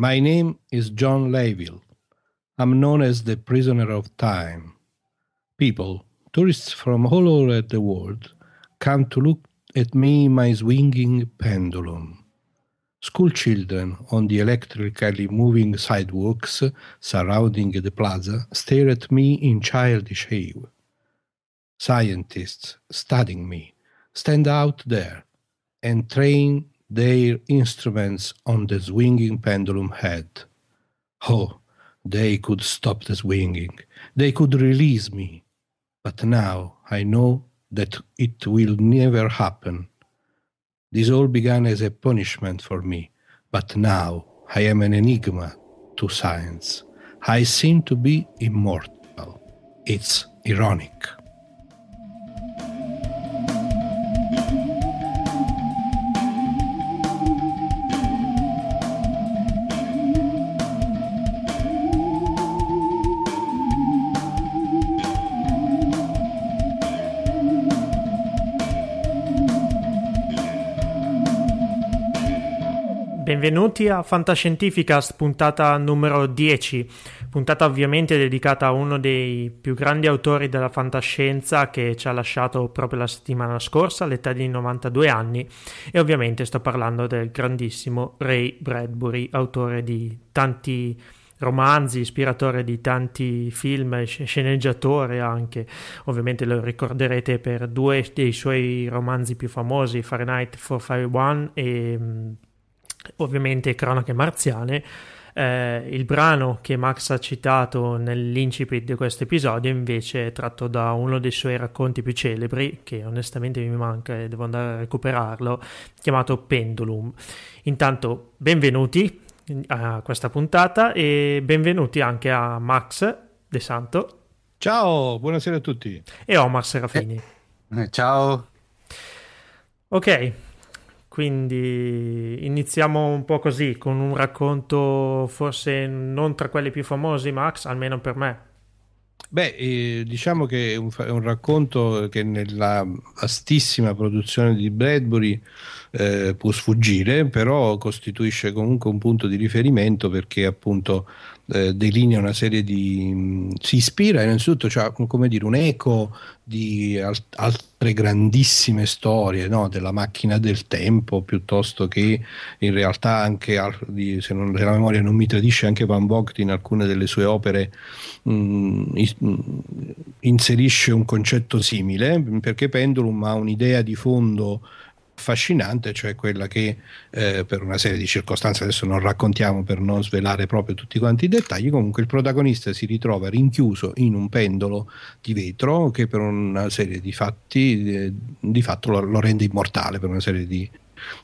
My name is John Layville. I'm known as the prisoner of time. People, tourists from all over the world, come to look at me, my swinging pendulum. School children on the electrically moving sidewalks surrounding the plaza stare at me in childish awe. Scientists studying me stand out there and train their instruments on the swinging pendulum head. Oh, they could stop the swinging. They could release me. But now I know that it will never happen. This all began as a punishment for me, but now I am an enigma to science. I seem to be immortal. It's ironic. Benvenuti a Fantascientificast, puntata numero 10, puntata ovviamente dedicata a uno dei più grandi autori della fantascienza che ci ha lasciato proprio la settimana scorsa all'età di 92 anni. E ovviamente sto parlando del grandissimo Ray Bradbury, autore di tanti romanzi, ispiratore di tanti film, sceneggiatore anche, ovviamente lo ricorderete per due dei suoi romanzi più famosi, Fahrenheit 451 e ovviamente cronache marziane. Eh, il brano che Max ha citato nell'incipit di questo episodio invece è tratto da uno dei suoi racconti più celebri, che onestamente mi manca e devo andare a recuperarlo, chiamato Pendulum. Intanto, benvenuti a questa puntata e benvenuti anche a Max De Santo. Ciao, buonasera a tutti. E Omar Serafini. Eh, ciao. Ok, quindi iniziamo un po' così, con un racconto forse non tra quelli più famosi, Max, almeno per me. Beh, eh, diciamo che è un, è un, racconto che nella vastissima produzione di Bradbury eh, può sfuggire, però costituisce comunque un punto di riferimento perché appunto eh, delinea una serie di... Mh, si ispira innanzitutto, cioè, come dire, un eco di al- altre grandissime storie no? della macchina del tempo, piuttosto che in realtà anche, al- di, se, non, se, la memoria non mi tradisce, anche Van Vogt in alcune delle sue opere mh, is- mh, inserisce un concetto simile, perché Pendulum ha un'idea di fondo affascinante, cioè quella che eh, per una serie di circostanze, adesso non raccontiamo per non svelare proprio tutti quanti i dettagli, comunque il protagonista si ritrova rinchiuso in un pendolo di vetro che per una serie di fatti eh, di fatto lo, lo rende immortale, per una serie di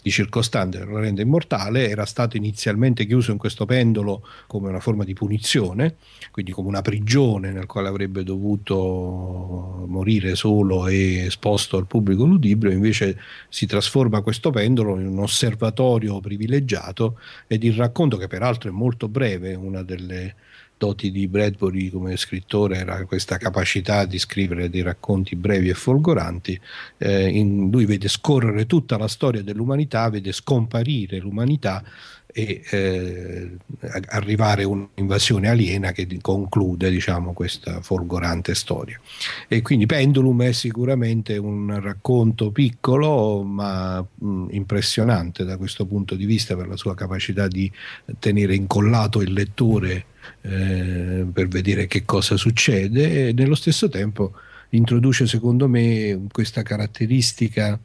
di circostanze lo rende immortale, era stato inizialmente chiuso in questo pendolo come una forma di punizione, quindi come una prigione nel quale avrebbe dovuto morire solo e esposto al pubblico ludibrio, invece si trasforma questo pendolo in un osservatorio privilegiato ed il racconto che peraltro è molto breve, una delle doti di Bradbury come scrittore era questa capacità di scrivere dei racconti brevi e folgoranti. Eh, in, lui vede scorrere tutta la storia dell'umanità, vede scomparire l'umanità e eh, arrivare un'invasione aliena che conclude diciamo, questa folgorante storia. E quindi Pendulum è sicuramente un racconto piccolo ma mh, impressionante da questo punto di vista per la sua capacità di tenere incollato il lettore eh, per vedere che cosa succede e nello stesso tempo introduce secondo me questa caratteristica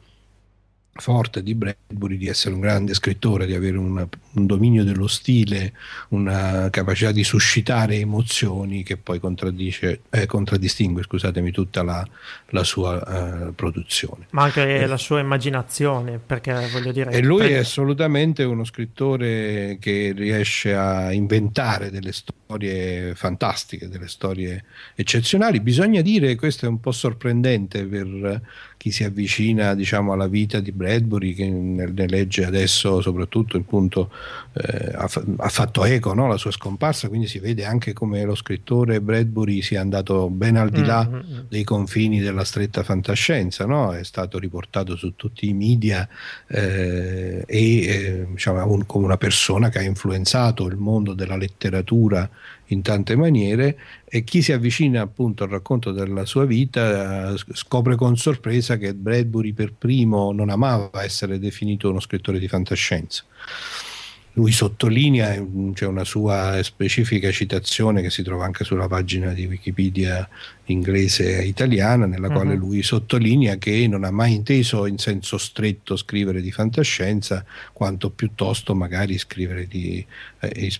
forte di Bradbury di essere un grande scrittore, di avere una, un dominio dello stile, una capacità di suscitare emozioni che poi eh, contraddistingue scusatemi, tutta la, la sua uh, produzione. Ma anche eh. la sua immaginazione, perché voglio dire... E lui prende... è assolutamente uno scrittore che riesce a inventare delle storie fantastiche, delle storie eccezionali. Bisogna dire, questo è un po' sorprendente per chi si avvicina diciamo, alla vita di Bradbury, che ne, legge adesso soprattutto il punto, eh, ha, ha, fatto eco no? la sua scomparsa, quindi si vede anche come lo scrittore Bradbury sia andato ben al di là mm-hmm. dei confini della stretta fantascienza, no? è stato riportato su tutti i media eh, e eh, diciamo, un, come una persona che ha influenzato il mondo della letteratura in tante maniere e chi si avvicina appunto al racconto della sua vita eh, scopre con sorpresa che Bradbury per primo non amava essere definito uno scrittore di fantascienza. Lui sottolinea, c'è una sua specifica citazione che si trova anche sulla pagina di Wikipedia inglese e italiana, nella uh-huh. quale lui sottolinea che non ha mai inteso in senso stretto scrivere di fantascienza, quanto piuttosto magari scrivere di eh,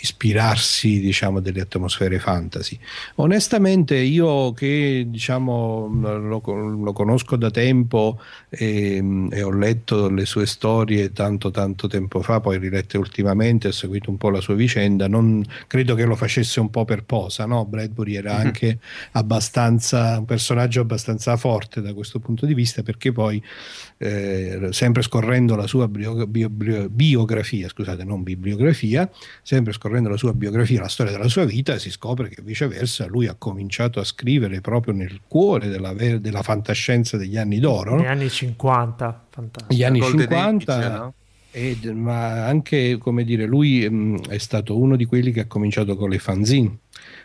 ispirarsi diciamo, delle atmosfere fantasy. Onestamente io che diciamo, lo, lo conosco da tempo e, e, ho letto le sue storie tanto tanto tempo fa, poi rilette ultimamente, ho seguito un po' la sua vicenda, non credo che lo facesse un po' per posa, no? Bradbury era uh-huh. anche abbastanza, un personaggio abbastanza forte da questo punto di vista perché poi eh, sempre scorrendo la sua bio, bio, bio, biografia, scusate, non bibliografia, sempre scorrendo la sua biografia, la storia della sua vita, si scopre che viceversa lui ha cominciato a scrivere proprio nel cuore della, della fantascienza degli anni d'oro. Negli anni 50, fantastico. Gli anni Golden 50. Age, no? Ed, ma anche come dire, lui mh, è stato uno di quelli che ha cominciato con le fanzine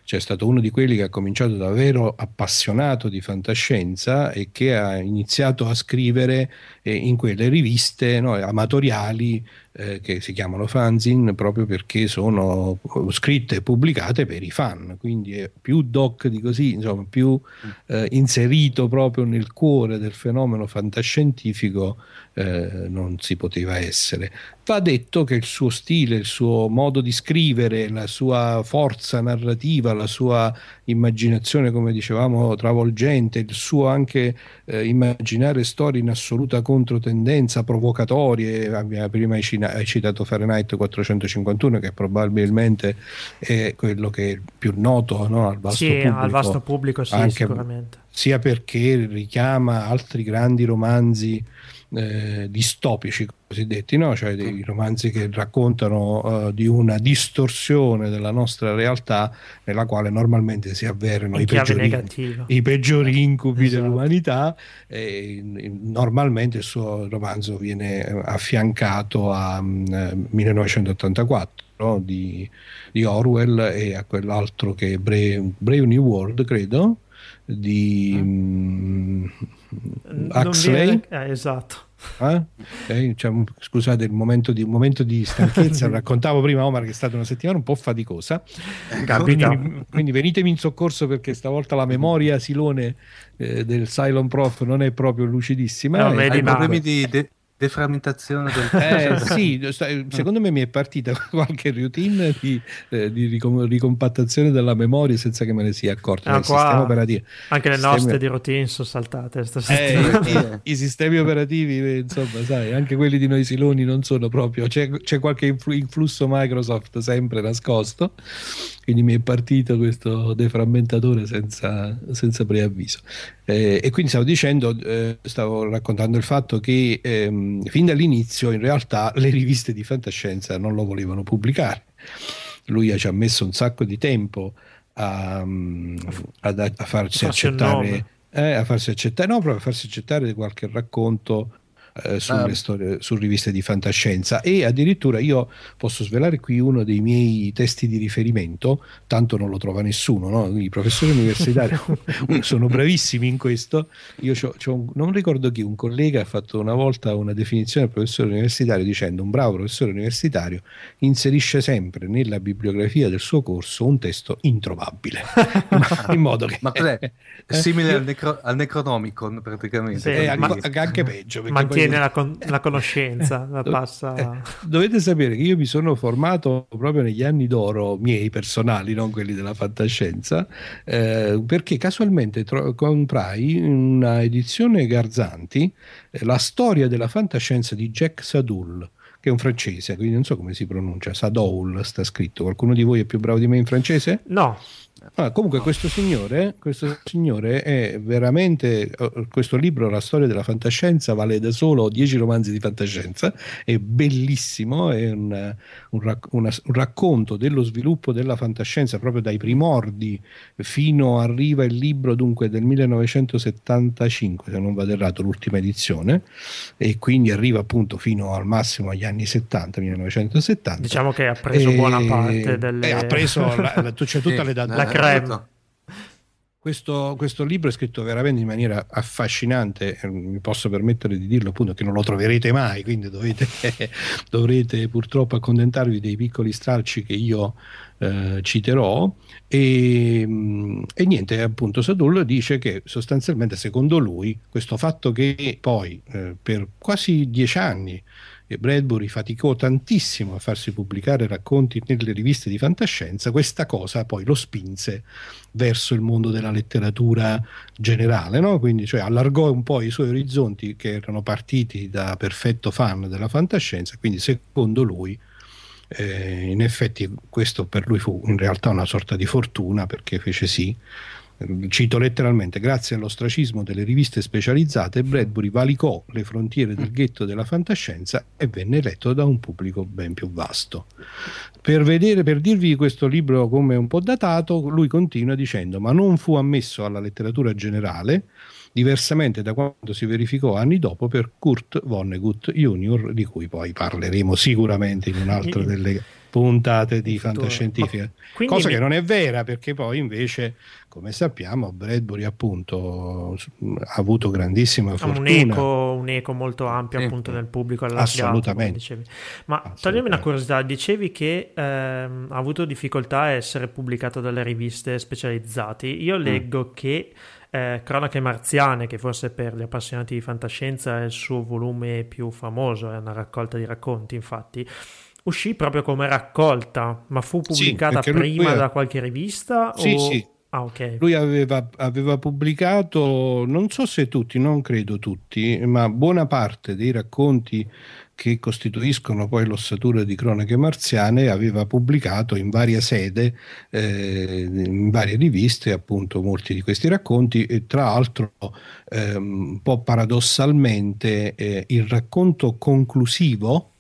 cioè è stato uno di quelli che ha cominciato davvero appassionato di fantascienza e che ha iniziato a scrivere eh, in quelle riviste no, amatoriali eh, che si chiamano fanzine proprio perché sono scritte e pubblicate per i fan, quindi è più doc di così, insomma, più eh, inserito proprio nel cuore del fenomeno fantascientifico eh, non si poteva essere. Va detto che il suo stile, il suo modo di scrivere, la sua forza narrativa, la sua immaginazione, come dicevamo, travolgente, il suo anche eh, immaginare storie in assoluta controtendenza, provocatorie, prima hai, hai citato Fahrenheit 451 che probabilmente è quello che è più noto no, al vasto sì, pubblico. al vasto pubblico sì, anche, sicuramente. Sia perché richiama altri grandi romanzi eh, distopici cosiddetti, no? cioè dei romanzi che raccontano uh, di una distorsione della nostra realtà nella quale normalmente si avverano i peggiori, i peggiori, incubi esatto. dell'umanità e normalmente il suo romanzo viene affiancato a um, mm, 1984 no? di, di, Orwell e a quell'altro che è Brave, Brave New World credo di mm. um, Huxley. Eh, esatto. Eh? Okay, cioè, scusate il momento di, momento di stanchezza, raccontavo prima Omar che è stata una settimana un po' faticosa, quindi, quindi, venitemi in soccorso perché stavolta la memoria Silone eh, del Cylon Prof non è proprio lucidissima. No, hai problemi di, de- deframmentazione del eh, sì, secondo me mi è partita qualche routine di, eh, di ricom- ricompattazione della memoria senza che me ne sia accorto. Ah, sistema operativo. Anche le sistemi... nostre di routine sono saltate. Eh, i, I, sistemi operativi, eh, insomma, sai, anche quelli di noi siloni non sono proprio. C'è, c'è qualche influ- influsso Microsoft sempre nascosto, quindi mi è partito questo deframmentatore senza, senza preavviso. Eh, e quindi stavo dicendo, eh, stavo raccontando il fatto che ehm, fin dall'inizio in realtà le riviste di fantascienza non lo volevano pubblicare. Lui ci ha messo un sacco di tempo a, a, a farsi accettare. Eh, a farsi accettare, no, proprio a farsi accettare qualche racconto eh, sulle ah. storie, su riviste di fantascienza e addirittura io posso svelare qui uno dei miei testi di riferimento, tanto non lo trova nessuno, no? i professori universitari sono bravissimi in questo, io c'ho, c'ho un, non ricordo chi, un collega ha fatto una volta una definizione del professore universitario dicendo un bravo professore universitario inserisce sempre nella bibliografia del suo corso un testo introvabile, in modo che... Ma cos'è? Simile al, necro, al Necronomicon praticamente. Sì, eh, anche, anche peggio. Mantiene la, con- la conoscenza, la passa... Eh, dovete sapere che io mi sono formato proprio negli anni d'oro miei personali, non quelli della fantascienza, eh, perché casualmente tro- comprai una edizione Garzanti, eh, la storia della fantascienza di Jack Sadul che è un francese, quindi non so come si pronuncia, Sadoul sta scritto. Qualcuno di voi è più bravo di me in francese? No. Ah, comunque questo signore, questo signore è veramente, eh, questo libro, La storia della fantascienza, vale da solo 10 romanzi di fantascienza, è bellissimo, è un, un, rac- una, un, racconto dello sviluppo della fantascienza proprio dai primordi fino arriva il libro dunque del 1975, se non vado errato, l'ultima edizione, e quindi arriva appunto fino al massimo agli anni 70, 1970. Diciamo che ha preso e, buona parte delle... Eh, ha preso, la, la, c'è tutta sì, la crema. Questo, questo, libro è scritto veramente in maniera affascinante, eh, mi posso permettere di dirlo appunto che non lo troverete mai, quindi dovete, dovrete purtroppo accontentarvi dei piccoli stralci che io eh, citerò e, mm, e, niente, appunto Sadullo dice che sostanzialmente secondo lui questo fatto che poi eh, per quasi dieci anni e Bradbury faticò tantissimo a farsi pubblicare racconti nelle riviste di fantascienza, questa cosa poi lo spinse verso il mondo della letteratura generale, no? quindi cioè, allargò un po' i suoi orizzonti che erano partiti da perfetto fan della fantascienza, quindi secondo lui eh, in effetti questo per lui fu in realtà una sorta di fortuna perché fece sì cito letteralmente, grazie all'ostracismo delle riviste specializzate, Bradbury valicò le frontiere del ghetto della fantascienza e venne letto da un pubblico ben più vasto. Per, vedere, per dirvi questo libro come un po' datato, lui continua dicendo, ma non fu ammesso alla letteratura generale, diversamente da quanto si verificò anni dopo per Kurt Vonnegut Jr., di cui poi parleremo sicuramente in un altro delle puntate di fantascientifica, cosa mi... che non è vera perché poi invece come sappiamo Bradbury appunto ha avuto grandissima fortuna un eco, un eco molto ampio appunto nel pubblico assolutamente. ma toglimi una curiosità. Dicevi che ehm, ha avuto difficoltà a essere pubblicato dalle riviste specializzate io mm. leggo mm. che eh, Cronache Marziane, che forse per gli appassionati di fantascienza è il suo volume più famoso, è una raccolta di racconti, infatti uscì proprio come raccolta, ma fu pubblicata sì, prima da qualche rivista? Sì, o... sì. Ah, okay. Lui aveva, aveva, pubblicato, non so se tutti, non credo tutti, ma buona parte dei racconti che costituiscono poi l'ossatura di cronache marziane aveva pubblicato in varia sede, eh, in varie riviste, appunto molti di questi racconti e tra l'altro eh, un po' paradossalmente eh, il racconto conclusivo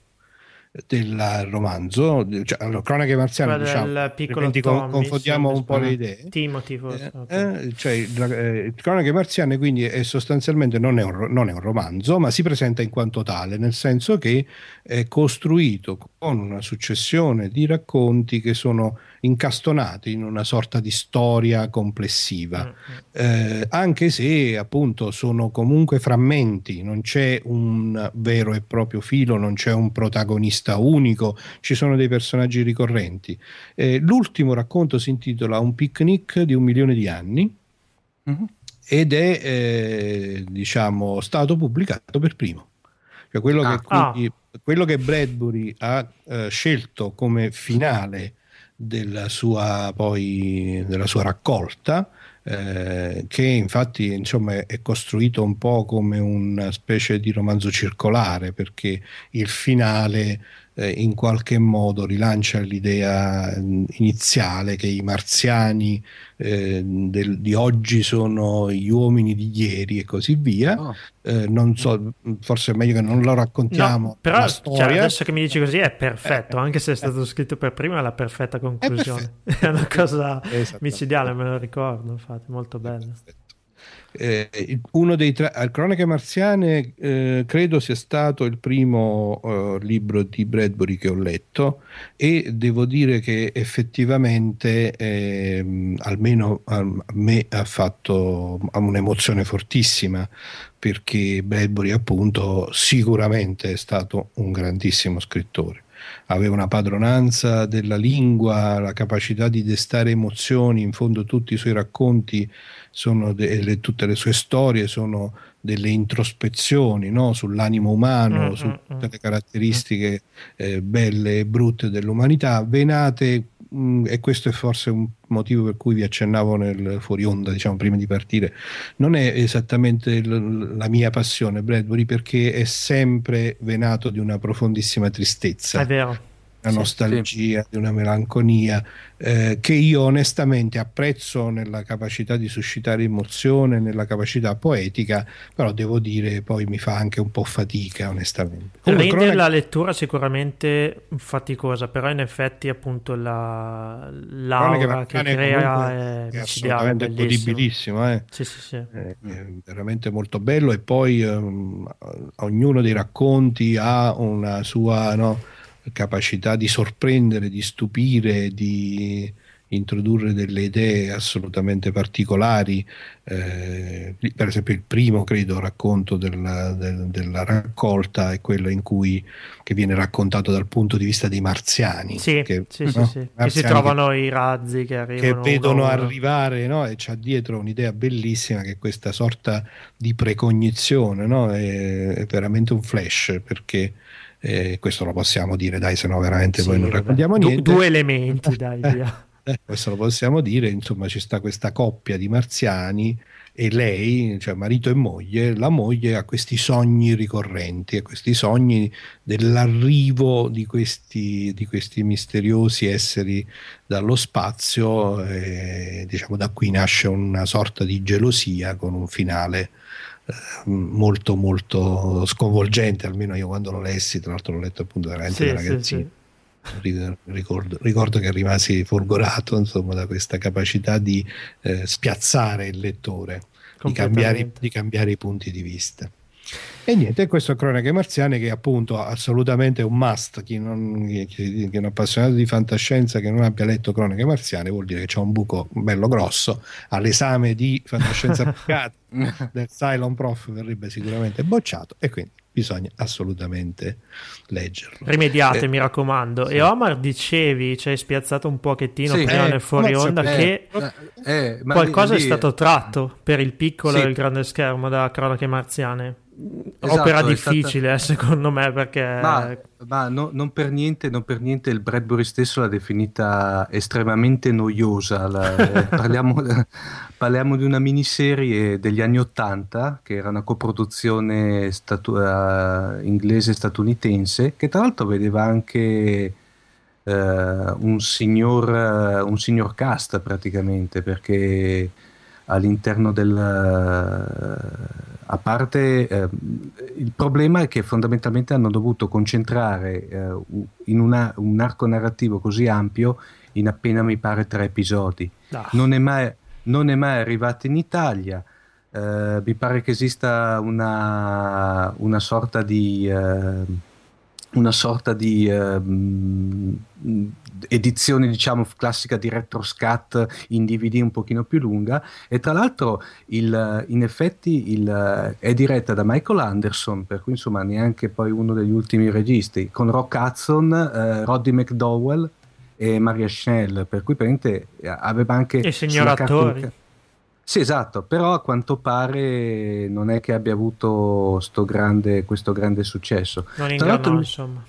del romanzo, cioè, allora, cronache marziane, diciamo, piccolo Tommy, confondiamo un po' le idee. Timothy, forse, eh, okay. eh, cioè, eh, cronache marziane quindi è sostanzialmente non è, un, non è, un, romanzo, ma si presenta in quanto tale, nel senso che è costruito con una successione di racconti che sono incastonati in una sorta di storia complessiva, mm-hmm. eh, anche se appunto sono comunque frammenti, non c'è un vero e proprio filo, non c'è un protagonista unico, ci sono dei personaggi ricorrenti. Eh, l'ultimo racconto si intitola Un picnic di un milione di anni. Mm-hmm. Ed è eh, diciamo stato pubblicato per primo. Cioè quello, ah, che quindi, ah. quello, che Bradbury ha eh, scelto come finale della sua, poi, della sua raccolta, eh, che infatti insomma, è costruito un po' come una specie di romanzo circolare, perché il finale eh, in qualche modo rilancia l'idea mm, iniziale che i marziani eh, del, di oggi sono gli uomini di ieri e così via. Oh. Eh, non so, forse è meglio che non lo raccontiamo. No, però cioè, adesso che mi dici così è perfetto, eh, anche se è stato scritto per prima è la perfetta conclusione. È, è una cosa micidiale, me lo ricordo, infatti, molto bella. Eh, uno dei tre, Cronache Marziane eh, credo sia stato il primo eh, libro di Bradbury che ho letto e devo dire che effettivamente ehm, almeno a me ha fatto un'emozione fortissima perché Bradbury appunto sicuramente è stato un grandissimo scrittore. Aveva una padronanza della lingua, la capacità di destare emozioni, in fondo tutti i suoi racconti sono de- le, tutte le sue storie sono delle introspezioni no? sull'animo umano, mm-hmm. su mm, tutte mm. le caratteristiche eh, belle e brutte dell'umanità, venate Mm, e questo è forse un motivo per cui vi accennavo nel fuori onda, diciamo prima di partire, non è esattamente l- la mia passione Bradbury perché è sempre venato di una profondissima tristezza. È vero una nostalgia, sì. di una melanconia eh, che io onestamente apprezzo nella capacità di suscitare emozione, nella capacità poetica, però devo dire poi mi fa anche un po' fatica onestamente. Comunque, Rende cronaca... la lettura sicuramente faticosa, però in effetti appunto la l'aura che crea è, è assolutamente godibilissimo, eh? sì, sì, sì. È, è veramente molto bello e poi um, ognuno dei racconti ha una sua... No, capacità di sorprendere, di stupire, di introdurre delle idee assolutamente particolari. Eh, per esempio, il primo, credo, racconto della, del, della raccolta è quello in cui che viene raccontato dal punto di vista dei marziani. Sì, che, sì, no? sì, sì. che si trovano che, i razzi che arrivano. Che vedono uno, arrivare no? e c'ha dietro un'idea bellissima che è questa sorta di precognizione, no? è, è veramente un flash perché eh, questo lo possiamo dire, dai, se no veramente sì, poi non raccontiamo niente. due elementi, dai, via. Eh, questo lo possiamo dire, insomma, ci sta questa coppia di marziani e lei, cioè marito e moglie, la moglie ha questi sogni ricorrenti, ha questi sogni dell'arrivo di questi, di questi misteriosi esseri dallo spazio, e, diciamo da qui nasce una sorta di gelosia con un finale molto molto sconvolgente, almeno io quando lo lessi, tra l'altro l'ho letto appunto veramente sì, da ragazzino. Sì, sì. Ricordo, ricordo, che rimasi folgorato insomma, da questa capacità di eh, spiazzare il lettore, di cambiare, di cambiare i punti di vista. E niente, questo è Cronache Marziane che è appunto assolutamente un must. Chi, non, chi, chi, è un appassionato di fantascienza che non abbia letto Cronache Marziane vuol dire che c'è un buco bello grosso. All'esame di fantascienza applicata del Cylon Prof verrebbe sicuramente bocciato e quindi bisogna assolutamente leggerlo. Rimediate, eh, mi raccomando. Sì. E Omar, dicevi, ci hai spiazzato un pochettino sì, prima eh, nel fuori onda che eh, eh qualcosa lì, è stato tratto per il piccolo sì. e il grande schermo da Cronache Marziane. Esatto, opera difficile, stata... Eh, secondo me, perché... Ma, ma no, non, per niente, non, per niente, il Bradbury stesso l'ha definita estremamente noiosa. La, eh, parliamo, parliamo, di una miniserie degli anni Ottanta, che era una coproduzione statu- uh, inglese-statunitense, che tra l'altro vedeva anche... Uh, un, signor, uh, un signor cast praticamente perché all'interno del a parte eh, il problema è che fondamentalmente hanno dovuto concentrare eh, in una, un arco narrativo così ampio in appena mi pare tre episodi. Ah. Non, è mai, non, è mai, arrivato in Italia. Eh, mi pare che esista una, una sorta di eh, una sorta di eh, edizione diciamo classica di retro scat in DVD un pochino più lunga e tra l'altro il, in effetti il, è diretta da Michael Anderson per cui insomma neanche poi uno degli ultimi registi con Rock Hudson, eh, Roddy McDowell e Maria Schnell per cui praticamente aveva anche e signor carta, sì, esatto, però a quanto pare non è che abbia avuto grande, questo grande successo. Non inganno, insomma.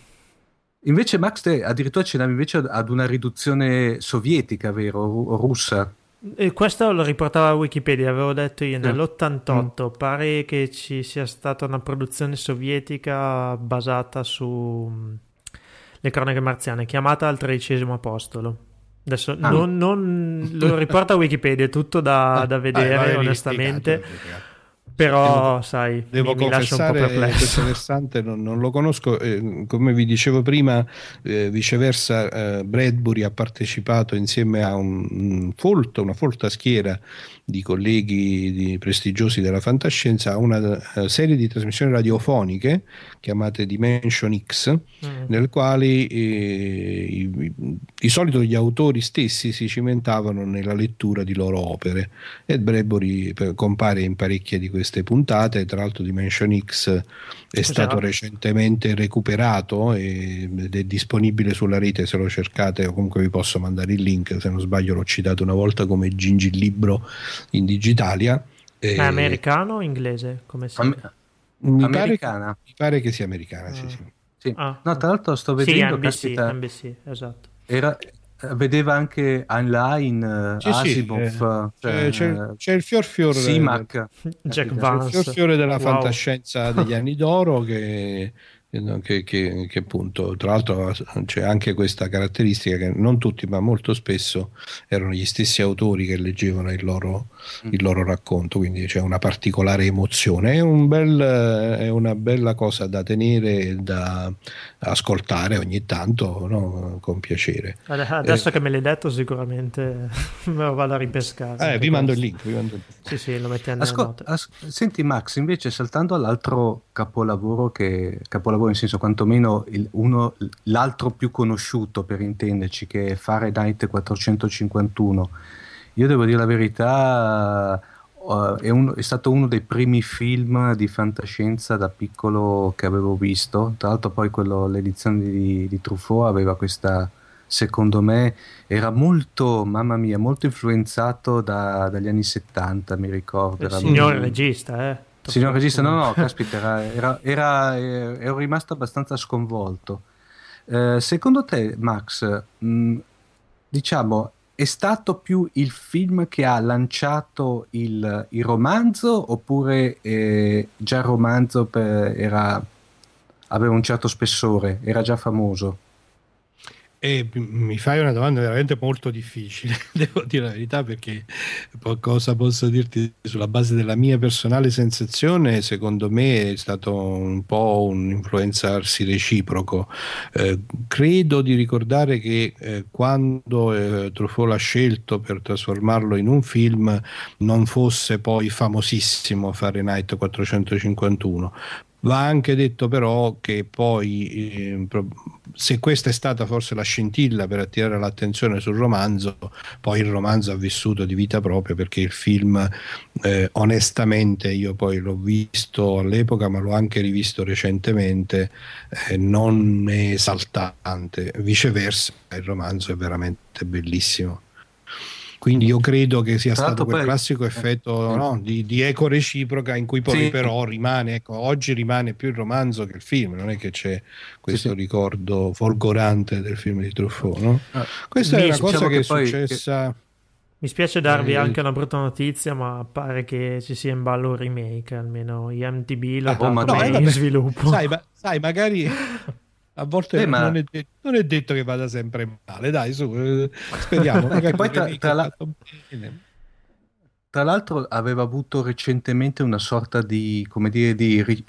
Invece Max te addirittura accennavi invece ad una riduzione sovietica, vero? O russa. E questo lo riportava Wikipedia, avevo detto io nell'88, mm. pare che ci sia stata una produzione sovietica basata su mm, le cronache marziane, chiamata al tredicesimo apostolo. Adesso ah. non, non, lo riporta Wikipedia, è tutto da, ah, da vedere ah, onestamente. Però, devo, sai, devo mi, confessare mi questo versante non, non lo conosco. Eh, come vi dicevo prima, eh, viceversa, eh, Bradbury ha partecipato insieme a un, un folto, una folta schiera di colleghi di prestigiosi della fantascienza a una uh, serie di trasmissioni radiofoniche chiamate Dimension X, mm. nel quali eh, di solito gli autori stessi si cimentavano nella lettura di loro opere e Bradbury compare in parecchie di queste queste puntate. Tra l'altro, Dimension X è stato recentemente recuperato ed è disponibile sulla rete se lo cercate, o comunque vi posso mandare il link. Se non sbaglio, l'ho citato una volta come Gingi Libro in Digitalia. È americano o inglese? Come si Am- mi americana. Pare, mi pare che sia americana, ah. sì, sì. sì. Ah. No, tra l'altro sto vedendo... Sì, NBC, caspita, NBC esatto. Era, vedeva anche online sì, Asimov sì, eh, cioè, c'è, c'è, il fior fiore Simac Jack Vance il fior fiore della wow. fantascienza degli anni d'oro che che, che, che, appunto tra l'altro c'è anche questa caratteristica che non tutti ma molto spesso erano gli stessi autori che leggevano il loro, mm. il loro racconto quindi c'è una particolare emozione è, un bel, è, una bella cosa da tenere e da ascoltare ogni tanto no? con piacere adesso eh, che me l'hai detto sicuramente me lo vado a ripescare eh, vi, mando link, vi mando il link sì sì lo mettiamo Ascol- as- senti Max invece saltando all'altro capolavoro che capolavoro capolavoro, in senso quantomeno il, uno, l'altro più conosciuto per intenderci, che è Fahrenheit 451. Io devo dire la verità, uh, è, un, è, stato uno dei primi film di fantascienza da piccolo che avevo visto. Tra l'altro, poi quello, l'edizione di, di Truffaut aveva questa secondo me era molto, mamma mia, molto influenzato da, dagli anni 70, mi ricordo. Il signor molto... regista, eh. Signor regista, no, no, caspita, era, era, era, eh, ero rimasto abbastanza sconvolto. Eh, secondo te, Max, mh, mm, diciamo, è stato più il film che ha lanciato il, il romanzo oppure eh, già il romanzo per, era, aveva un certo spessore, era già famoso? E mi fai una domanda veramente molto difficile, devo dire la verità, perché cosa posso dirti sulla base della mia personale sensazione? Secondo me è stato un po' un influenzarsi reciproco. Eh, credo di ricordare che eh, quando eh, Truffaut l'ha scelto per trasformarlo in un film non fosse poi famosissimo Fahrenheit 451, Va anche detto però che poi, eh, se questa è stata forse la scintilla per attirare l'attenzione sul romanzo, poi il romanzo ha vissuto di vita propria perché il film, eh, onestamente, io poi l'ho visto all'epoca, ma l'ho anche rivisto recentemente, eh, non è esaltante, viceversa il romanzo è veramente bellissimo. Quindi io credo che sia stato quel poi... classico effetto eh. no, di, di, eco reciproca in cui poi sì. però rimane, ecco, oggi rimane più il romanzo che il film, non è che c'è questo sì, ricordo folgorante del film di Truffaut. No? Ah, Questa è una cosa diciamo che, che, è successa... Che... Mi spiace darvi eh, anche una brutta notizia, ma pare che ci sia in ballo un remake, almeno IMTB lo ah, oh, no, in sviluppo. Sai, ma, sai magari a volte eh, ma... non, è detto, non, è detto, che vada sempre male, dai, su, eh, speriamo. poi tra, tra, la... tra, l'altro aveva avuto recentemente una sorta di, come dire, di,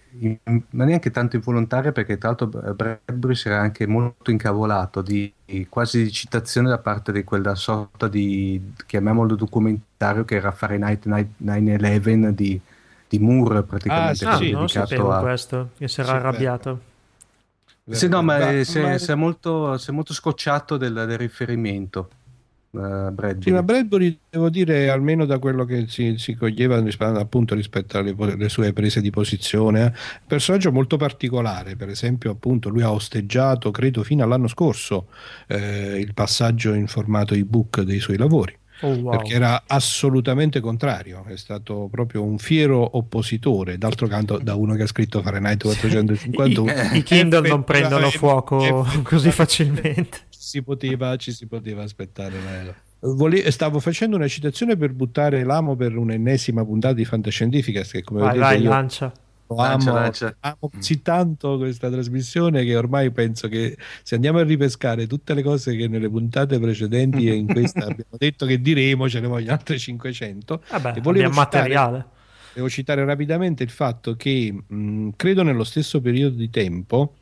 ma neanche tanto involontaria, perché tra l'altro Bradbury si era anche molto incavolato, di, quasi di citazione da parte di quella sorta di, chiamiamolo documentario, che era Fahrenheit 9-11 di, di Moore praticamente. Ah, sì, non sapevo a... questo, che si era sì, arrabbiato. Sì, no, ma, si, è, si, è molto, si è molto scocciato del, del riferimento. Uh, Bradbury. Sì, ma Bradbury devo dire almeno da quello che si, si coglieva appunto rispetto alle, alle, sue prese di posizione eh, personaggio molto particolare per esempio appunto lui ha osteggiato credo fino all'anno scorso eh, il passaggio in formato ebook dei suoi lavori Oh, wow. perché era assolutamente contrario, è stato proprio un fiero oppositore, d'altro canto da uno che ha scritto Fahrenheit 451. I, i Kindle non prendono fuoco così facilmente. Si poteva, ci si poteva aspettare. Vole- stavo facendo una citazione per buttare l'amo per un'ennesima puntata di Fantascientifica che come vai, vai, io... lancia amo, lancia. amo così tanto questa trasmissione che ormai penso che se andiamo a ripescare tutte le cose che nelle puntate precedenti e in questa abbiamo detto che diremo, ce ne vogliono altre 500. Vabbè, e volevo citare, materiale. Devo citare rapidamente il fatto che mh, credo nello stesso periodo di tempo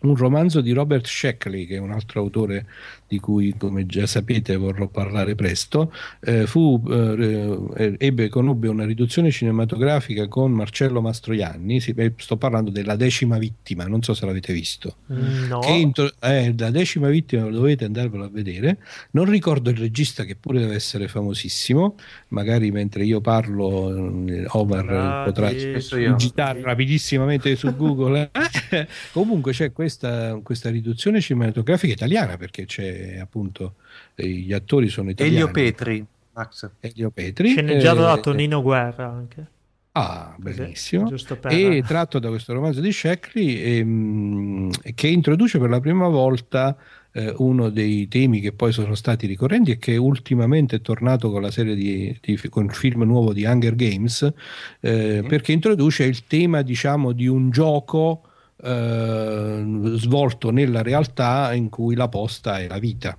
un romanzo di Robert Sheckley, che è un altro autore di cui, come già sapete, vorrò parlare presto, eh, fu, eh, ebbe, conobbe una riduzione cinematografica con Marcello Mastroianni, si, eh, sto parlando della decima vittima, non so se l'avete visto. No. Intro- eh, la decima vittima dovete andarvelo a vedere. Non ricordo il regista che pure deve essere famosissimo, magari mentre io parlo eh, Omar Ah, potrà digitare rapidissimamente su Google. Eh, Comunque c'è questa, questa riduzione cinematografica italiana perché c'è appunto eh, gli attori sono italiani. Elio Petri, Max. Elio Petri. Sceneggiato eh, da Tonino Guerra anche. Ah, benissimo. giusto per- E tratto da questo romanzo di Sheckley ehm, che introduce per la prima volta eh, uno dei temi che poi sono stati ricorrenti e che ultimamente è tornato con la serie di, di- con il film nuovo di Hunger Games eh, perché introduce il tema diciamo di un gioco eh, svolto nella realtà in cui la posta è la vita.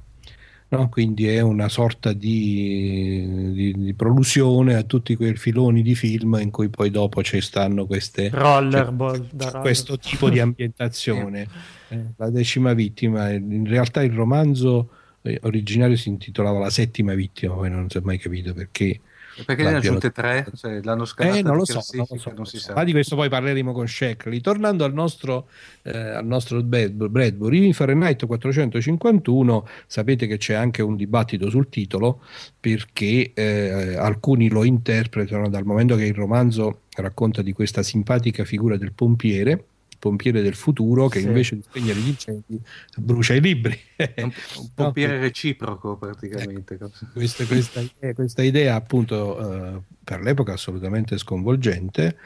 No? Quindi è una sorta di, di, di prolusione a tutti quei filoni di film in cui poi dopo ci stanno queste, Rollerball roller. questo tipo di ambientazione. Eh, la decima vittima, in realtà il romanzo eh, originario si intitolava La settima vittima, poi non si è mai capito perché. Perché ne ha aggiunte tre? Cioè, l'hanno scalata Eh, non lo di so, non lo so, non si sa. Ma di questo poi parleremo con Sheckley. Tornando al nostro, eh, al nostro Brad- Bradbury, Fahrenheit 451, sapete che c'è anche un dibattito sul titolo perché eh, alcuni lo interpretano dal momento che il romanzo racconta di questa simpatica figura del pompiere, pompiere del futuro, che Sì. invece di spegnere gli incendi brucia i libri. Un, un pompiere reciproco praticamente. questa, questa, idea- questa idea appunto eh, per l'epoca assolutamente sconvolgente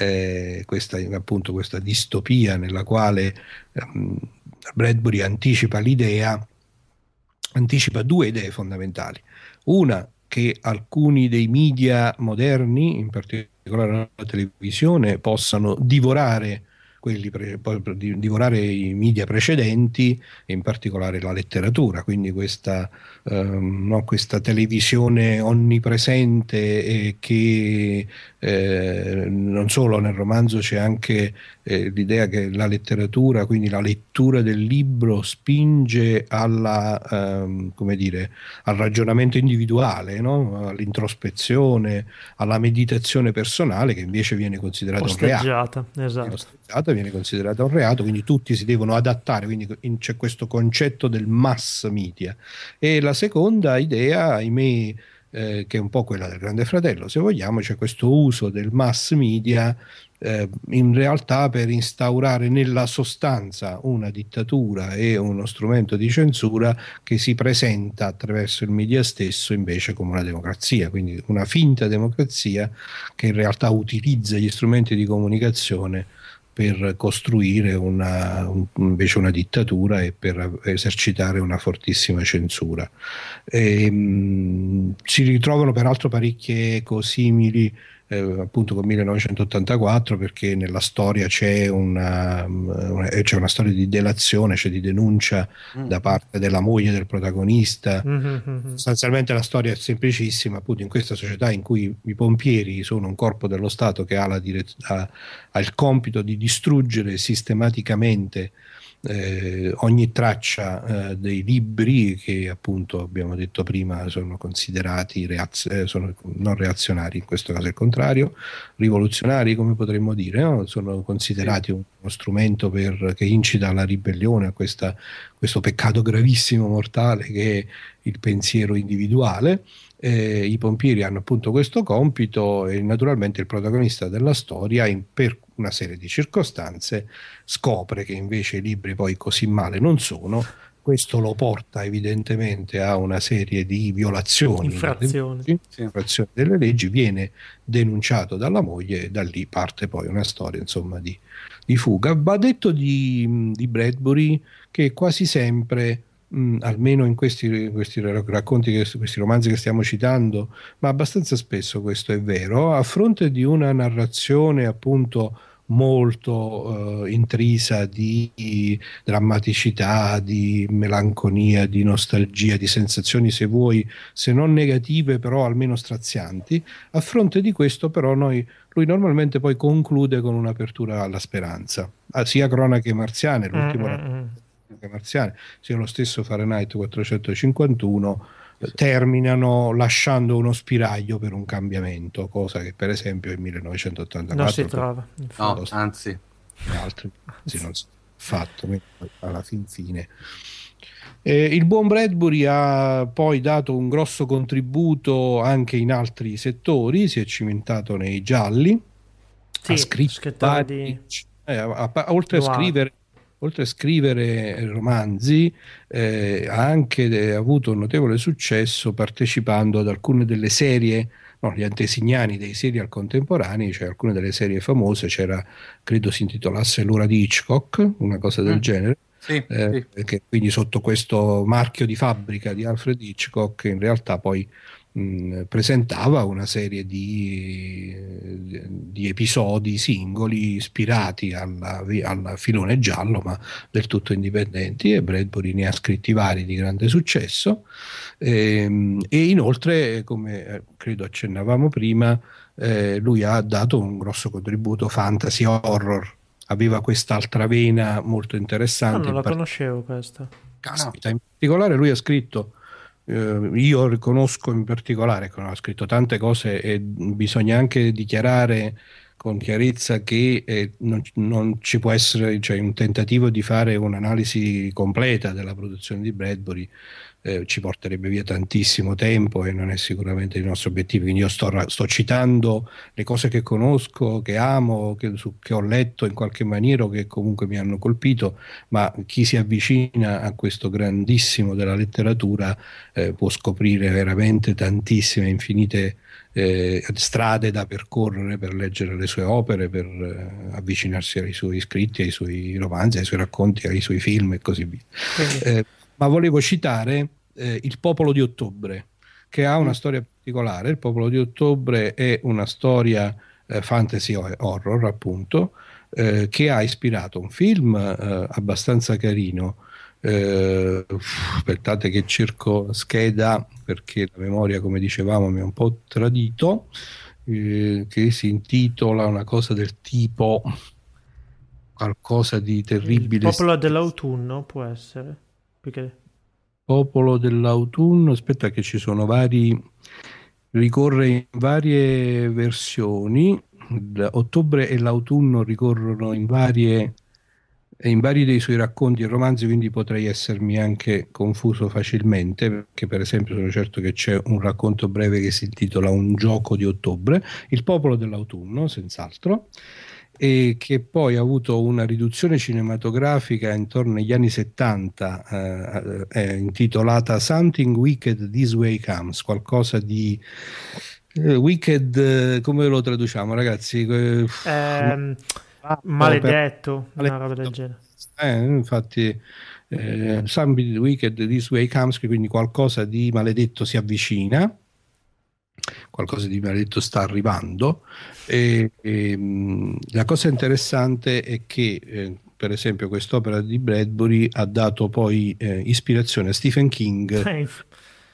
eh, questa appunto questa distopia nella quale ehm, Bradbury anticipa l'idea anticipa due idee fondamentali una che alcuni dei media moderni in particolare la televisione possano divorare quelli pre- poi di- divorare i media precedenti e in particolare la letteratura, quindi questa, ehm, no, questa televisione onnipresente e che eh, non solo nel romanzo c'è anche eh, l'idea che la letteratura, quindi la lettura del libro spinge alla, ehm, come dire, al ragionamento individuale, no? all'introspezione, alla meditazione personale che invece viene considerata un reato esatto. osteggiata viene considerata un reato, quindi tutti si devono adattare, quindi in- c'è questo concetto del mass media. E la seconda idea, ahimè, eh, che è un po' quella del Grande Fratello, se vogliamo, c'è questo uso del mass media eh, in realtà per instaurare nella sostanza una dittatura e uno strumento di censura che si presenta attraverso il media stesso invece come una democrazia, quindi una finta democrazia che in realtà utilizza gli strumenti di comunicazione per costruire una, un- invece una dittatura e per esercitare una fortissima censura. E, mh, si ritrovano peraltro parecchie eco simili eh, appunto con 1984 perché nella storia c'è una, una- eh, c'è una storia di delazione, cioè di denuncia da parte della moglie del protagonista Mhm, mhm. sostanzialmente la storia è semplicissima, appunto in questa società in cui i pompieri sono un corpo dello Stato che ha, la direz- ha- ha il compito di distruggere sistematicamente eh, ogni traccia eh, dei libri che appunto abbiamo detto prima sono considerati reaz- eh, sono non reazionari, in questo caso è il contrario, rivoluzionari come potremmo dire, no? sono considerati un- uno strumento per- che incita alla ribellione, a questa- questo peccato gravissimo mortale che è il pensiero individuale. Eh, I pompieri hanno appunto questo compito e naturalmente il protagonista della storia, in- per una serie di circostanze, scopre che invece i libri poi così male non sono. Questo lo porta evidentemente a una serie di violazioni delle Infrazioni. leggi, Sì. infrazioni delle leggi, viene denunciato dalla moglie e da lì parte poi una storia insomma di, di fuga. Va detto di, di Bradbury che quasi sempre, mh, almeno in questi, questi racconti, questi romanzi che stiamo citando, ma abbastanza spesso questo è vero, a fronte di una narrazione appunto molto eh, intrisa di drammaticità, di melanconia, di nostalgia, di sensazioni, se vuoi, se non negative, però almeno strazianti. A fronte di questo, però, noi, lui normalmente poi conclude con un'apertura alla speranza, ah, sia cronache marziane, l'ultimo mm-hmm. Marziane, sia lo stesso Fahrenheit 451 terminano lasciando uno spiraglio per un cambiamento, cosa che per esempio nel 1984 non si trova. No, anzi, altri anzi. non si è fatto alla fin fine. Eh, il buon Bradbury ha poi dato un grosso contributo anche in altri settori, si è cimentato nei gialli, sì, ha scritto vari, di... eh, a, a, oltre Noir. a scrivere oltre a scrivere romanzi, eh, ha anche avuto un notevole successo partecipando ad alcune delle serie, no, gli antesignani dei serial contemporanei, cioè alcune delle serie famose, c'era, credo si intitolasse L'ora di Hitchcock, una cosa del mm. genere. Sì, eh, sì. quindi sotto questo marchio di fabbrica di Alfred Hitchcock in realtà poi mh, presentava una serie di, di, episodi singoli ispirati al filone giallo ma del tutto indipendenti e Bradbury ne ha scritti vari di grande successo e, ehm, e inoltre come eh, credo accennavamo prima eh, lui ha dato un grosso contributo fantasy horror aveva quest'altra vena molto interessante. No, non la conoscevo questa. Caspita, no. in particolare lui ha scritto eh, io riconosco in particolare che ha scritto tante cose e bisogna anche dichiarare con chiarezza che eh, non, non, ci può essere cioè, un tentativo di fare un'analisi completa della produzione di Bradbury eh, ci porterebbe via tantissimo tempo e non è sicuramente il nostro obiettivo. Quindi io sto, sto citando le cose che conosco, che amo, che, su, che, ho letto in qualche maniera o che comunque mi hanno colpito, ma chi si avvicina a questo grandissimo della letteratura eh, può scoprire veramente tantissime, infinite eh, strade da percorrere per leggere le sue opere, per eh, avvicinarsi ai suoi scritti, ai suoi romanzi, ai suoi racconti, ai suoi film e così via. Eh, ma volevo citare eh, Il popolo di ottobre, che ha una mm. storia particolare. Il popolo di ottobre è una storia eh, fantasy horror, appunto, eh, che ha ispirato un film eh, abbastanza carino. Eh, aspettate che cerco scheda perché la memoria, come dicevamo, mi ha un po' tradito. Eh, che si intitola una cosa del tipo qualcosa di terribile. Il popolo dell'autunno può essere. Perché... Popolo dell'autunno, aspetta che ci sono vari, ricorre in varie versioni, ottobre e l'autunno ricorrono in varie in vari dei suoi racconti e romanzi, quindi potrei essermi anche confuso facilmente, perché per esempio sono certo che c'è un racconto breve che si intitola Un gioco di ottobre, Il popolo dell'autunno, senz'altro, e che poi ha avuto una riduzione cinematografica intorno agli anni 70 eh, intitolata Something Wicked This Way Comes, qualcosa di eh, wicked, eh, come lo traduciamo ragazzi? Eh, maledetto, per... una roba del genere. Eh, infatti eh, Something Wicked This Way Comes, quindi qualcosa di maledetto si avvicina qualcosa di maledetto sta arrivando. E, e, la cosa interessante è che, eh, per esempio, quest'opera di Bradbury ha dato poi eh, ispirazione a Stephen King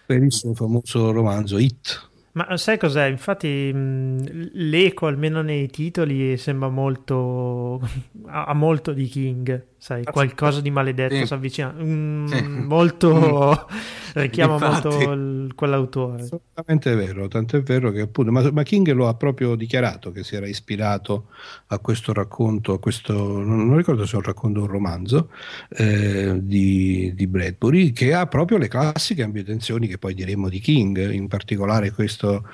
per il suo famoso romanzo It. Ma sai cos'è? Infatti l'eco, almeno nei titoli, sembra molto... ha molto di King, sai, qualcosa di maledetto sì. si avvicina. Mm, sì. Molto... richiama molto il, quell'autore. Assolutamente vero, tant'è vero che appunto... Ma, ma, King lo ha proprio dichiarato che si era ispirato a questo racconto, a questo... non, non ricordo se è un racconto o un romanzo eh, di, di Bradbury, che ha proprio le classiche ambientazioni che poi diremmo di King, in particolare questo.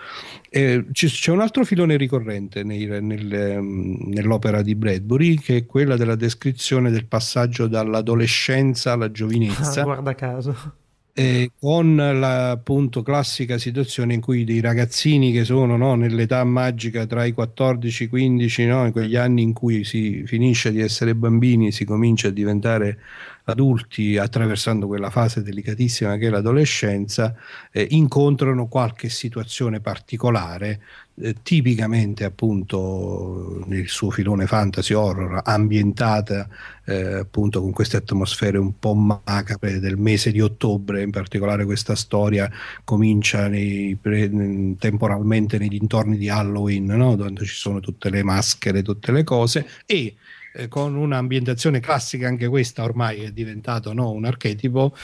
Eh, c'è un altro filone ricorrente nei, nel, ehm, nell'opera di Bradbury che è quella della descrizione del passaggio dall'adolescenza alla giovinezza. Ah, guarda caso. Eh, con la appunto classica situazione in cui dei ragazzini che sono no, nell'età magica tra i 14 e i 15, no, in quegli anni in cui si finisce di essere bambini, si comincia a diventare adulti attraversando quella fase delicatissima che è l'adolescenza eh, incontrano qualche situazione particolare eh, tipicamente appunto nel suo filone fantasy horror ambientata eh, appunto con queste atmosfere un po' macabre del mese di ottobre in particolare questa storia comincia nei, pre, temporalmente nei dintorni di Halloween no? dove ci sono tutte le maschere tutte le cose e eh, con un'ambientazione classica anche questa ormai è diventato no, un archetipo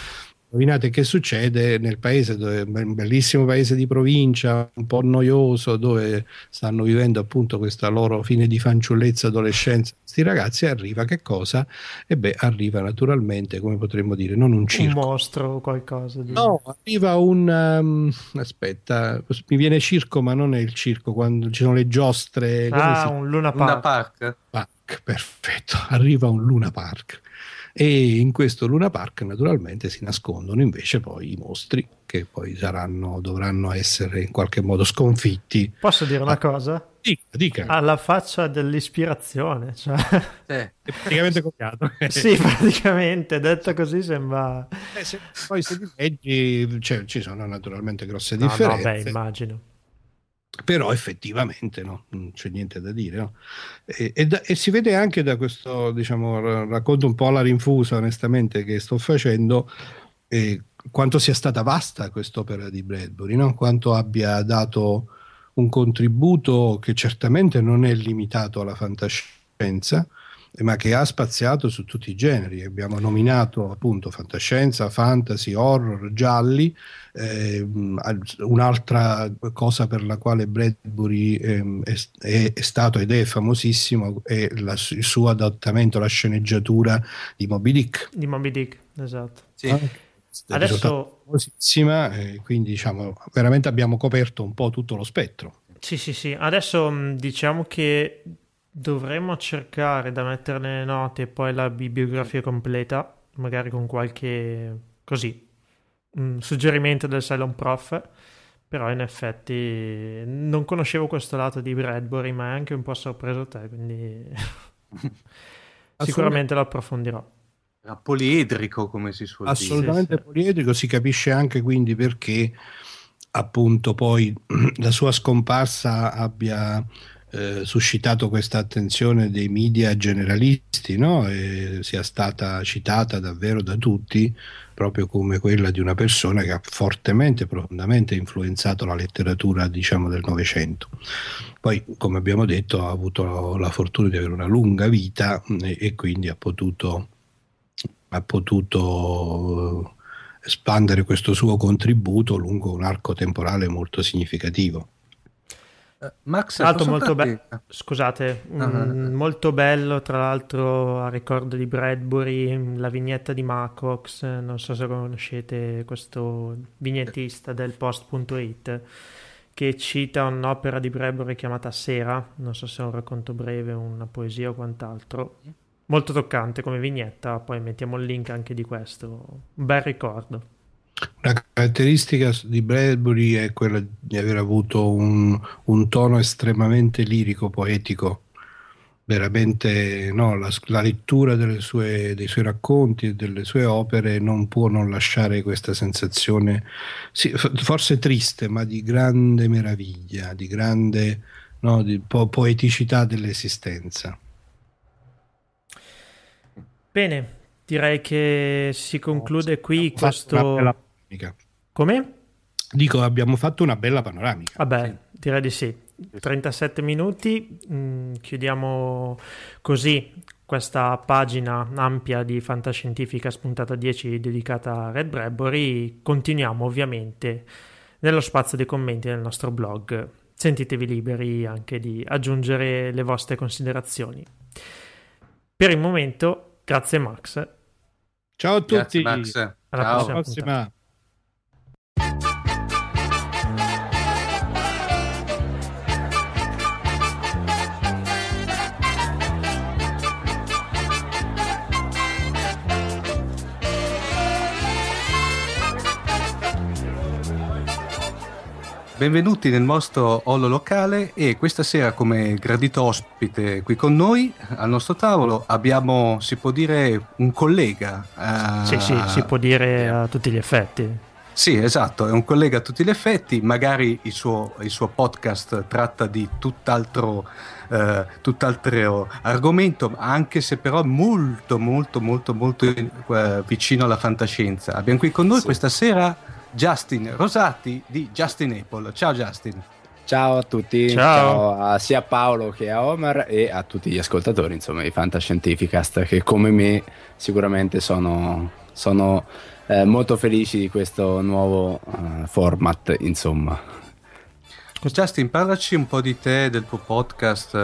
Indovinate che succede nel paese, dove, un bellissimo paese di provincia, un po' noioso, dove stanno vivendo appunto questa loro fine di fanciullezza, adolescenza. Questi ragazzi arriva che cosa? E beh, arriva naturalmente, come potremmo dire, non un circo. Un mostro o qualcosa. Di... No, arriva un... Um, aspetta, mi viene circo, ma non è il circo, quando ci sono le giostre. Ah, un Luna Park. Luna Park. Park, perfetto. Arriva un Luna Park e in questo Luna Park naturalmente si nascondono invece poi i mostri che poi saranno, dovranno essere in qualche modo sconfitti. Posso dire una ah, cosa? Dica, dica. Alla faccia dell'ispirazione. Cioè... È praticamente copiato. sì, praticamente, detto così sembra... Eh, se, poi se li leggi, cioè, ci sono naturalmente grosse no, differenze. No, beh, immagino però effettivamente no, non c'è niente da dire. No? E, e, da, e, si vede anche da questo, diciamo, racconto un po' alla rinfusa, onestamente, che sto facendo, eh, quanto sia stata vasta quest'opera di Bradbury, no? quanto abbia dato un contributo che certamente non è limitato alla fantascienza, ma che ha spaziato su tutti i generi. Abbiamo nominato appunto fantascienza, fantasy, horror, gialli. Eh, un'altra cosa per la quale Bradbury eh, è, è, stato ed è famosissimo è la, il suo adattamento alla sceneggiatura di Moby Dick. Di Moby Dick, esatto. Sì. Ah, Adesso famosissima, eh, quindi diciamo veramente abbiamo coperto un po' tutto lo spettro. Sì, sì, sì. Adesso diciamo che Dovremmo cercare da mettere nelle note poi la bibliografia completa, magari con qualche così un suggerimento del Cylon Prof. Però in effetti non conoscevo questo lato di Bradbury, ma è anche un po' sorpreso te, quindi sicuramente lo approfondirò. Era poliedrico, come si suol dire. Assolutamente sì, poliedrico, si capisce anche quindi perché appunto poi la sua scomparsa abbia eh, suscitato questa attenzione dei media generalisti, no? sia stata citata davvero da tutti proprio come quella di una persona che ha fortemente, profondamente influenzato la letteratura diciamo, del Novecento. Poi, come abbiamo detto, ha avuto la fortuna di avere una lunga vita e, e quindi ha potuto, ha potuto espandere questo suo contributo lungo un arco temporale molto significativo. Uh, Max, tra l'altro molto bello, scusate, uh-huh. mm, molto bello tra l'altro a ricordo di Bradbury, la vignetta di Macox, non so se conoscete questo vignettista del post.it che cita un'opera di Bradbury chiamata Sera, non so se è un racconto breve, una poesia o quant'altro. Molto toccante come vignetta, poi mettiamo il link anche di questo, un bel ricordo. Una caratteristica di Bradbury è quella di aver avuto un, un tono estremamente lirico, poetico. Veramente no, la, la lettura sue, dei suoi racconti e delle sue opere non può non lasciare questa sensazione, sì, forse triste, ma di grande meraviglia, di grande no, di po- poeticità dell'esistenza. Bene, direi che si conclude qui questo panoramica. Come? Dico, abbiamo fatto una bella panoramica. Vabbè, sì. direi di sì. 37 minuti, mm, chiudiamo così questa pagina ampia di Fantascientifica spuntata 10 dedicata a Red Bradbury. Continuiamo ovviamente nello spazio dei commenti del nostro blog. Sentitevi liberi anche di aggiungere le vostre considerazioni. Per il momento, grazie Max. Ciao a tutti. Grazie, Max. Alla Ciao. prossima. prossima. Benvenuti nel nostro hall locale e questa sera come gradito ospite qui con noi al nostro tavolo abbiamo, si può dire, un collega. Uh, sì, sì, si può dire a tutti gli effetti. Sì, esatto, è un collega a tutti gli effetti, magari il suo, il suo podcast tratta di tutt'altro, uh, tutt'altro argomento, anche se però molto, molto, molto, molto uh, vicino alla fantascienza. Abbiamo qui con noi sì. questa sera Justin Rosati di Justin Apple. Ciao Justin. Ciao a tutti, ciao, ciao a sia a Paolo che a Omar e a tutti gli ascoltatori, insomma, di Fantascientificast che come me sicuramente sono, sono eh, molto felici di questo nuovo uh, format, insomma. Justin, parlaci un po' di te, del tuo podcast.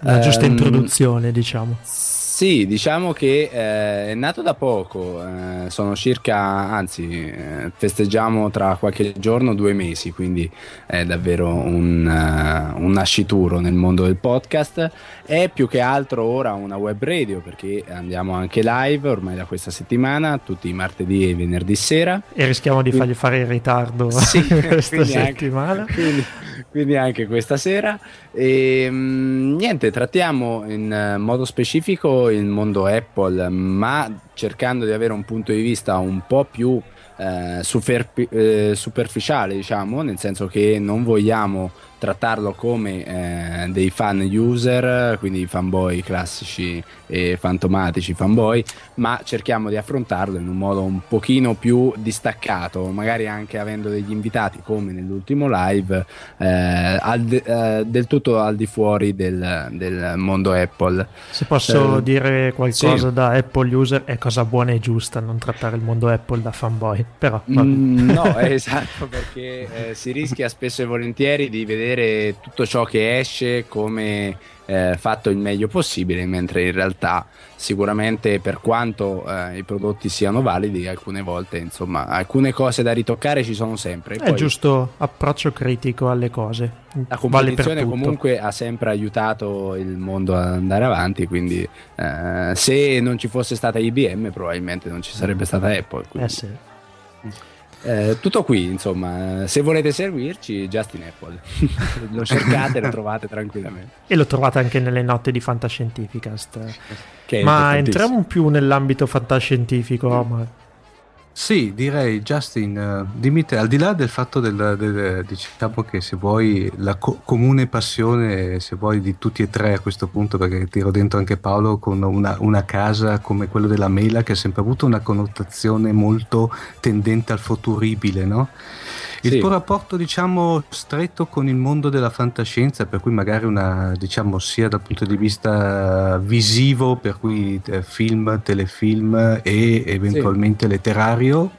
La giusta um, introduzione, diciamo. Sì, diciamo che eh, è nato da poco, eh, sono circa, anzi, eh, festeggiamo tra qualche giorno due mesi, quindi è davvero un, uh, un, nascituro nel mondo del podcast. È più che altro ora una web radio perché andiamo anche live ormai da questa settimana, tutti i martedì e venerdì sera. E rischiamo di fargli fare in ritardo sì, questa settimana. Anche, quindi, quindi, anche questa sera. E, mh, mm, niente, trattiamo in modo specifico il mondo Apple, ma cercando di avere un punto di vista un po' più eh, eh, superficiale, diciamo, nel senso che non vogliamo trattarlo come eh, dei fan user, quindi fanboy classici e fantomatici fanboy, ma cerchiamo di affrontarlo in un modo un pochino più distaccato, magari anche avendo degli invitati come nell'ultimo live, eh, de- eh, del tutto al di fuori del, del mondo Apple. Se posso eh, dire qualcosa sì. da Apple user, è cosa buona e giusta non trattare il mondo Apple da fanboy, però... Mm, no, esatto, perché eh, si rischia spesso e volentieri di vedere vedere tutto ciò che esce come eh, fatto il meglio possibile, mentre in realtà sicuramente per quanto eh, i prodotti siano validi, alcune volte insomma alcune cose da ritoccare ci sono sempre. È Poi, giusto approccio critico alle cose. La competizione vale comunque ha sempre aiutato il mondo ad andare avanti, quindi eh, se non ci fosse stata IBM probabilmente non ci sarebbe stata Apple. Quindi. Eh sì. Eh, tutto qui, insomma, se volete seguirci, Justin Apple, lo cercate e lo trovate tranquillamente. E lo trovate anche nelle note di Fantascientificast. Ma entriamo più nell'ambito fantascientifico, Omar. Sì, direi Justin, uh, dimmi te, al di là del fatto del, del diciamo che se vuoi la co- comune passione, se vuoi di tutti e tre a questo punto, perché tiro dentro anche Paolo con una, una casa come quello della Mela che ha sempre avuto una connotazione molto tendente al futuribile, no? Il sì. tuo rapporto, diciamo, stretto con il mondo della fantascienza, per cui magari una, diciamo, sia dal punto di vista visivo, per cui eh, film, telefilm e eventualmente sì. letterario,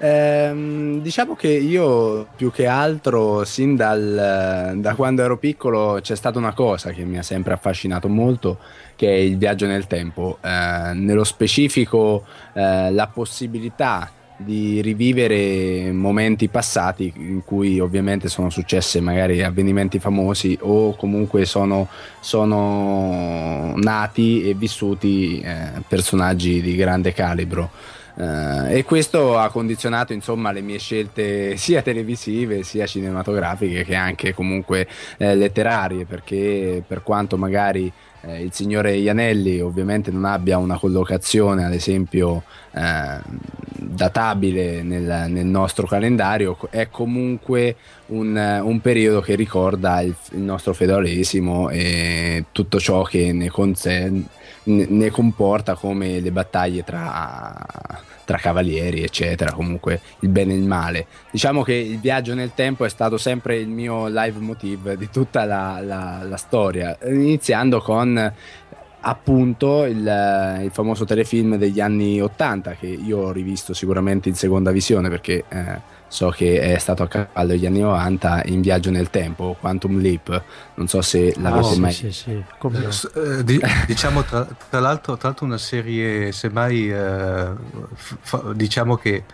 Ehm, diciamo che io più che altro, sin dal, da quando ero piccolo, c'è stata una cosa che mi ha sempre affascinato molto, che è il viaggio nel tempo. Eh, nello specifico, eh, la possibilità di rivivere momenti passati in cui ovviamente sono successe magari avvenimenti famosi o comunque sono, sono nati e vissuti eh, personaggi di grande calibro. Uh, e questo ha condizionato insomma le mie scelte sia televisive sia cinematografiche che anche comunque eh, letterarie perché per quanto magari eh, il signore Ianelli ovviamente non abbia una collocazione ad esempio eh, databile nel, nel, nostro calendario è comunque un, un periodo che ricorda il, il, nostro feudalesimo e tutto ciò che ne, consen- ne, comporta come le battaglie tra tra cavalieri, eccetera, comunque il bene e il male. Diciamo che il viaggio nel tempo è stato sempre il mio live motive di tutta la, la, la storia, iniziando con appunto il, il, famoso telefilm degli anni 80 che io ho rivisto sicuramente in seconda visione perché eh, so che è stato a cavallo degli anni 90 in viaggio nel tempo Quantum Leap non so se l'avete oh, mai sì, sì, sì. Eh, di, diciamo tra, tra, l'altro, tra, l'altro, una serie semmai eh, f- diciamo che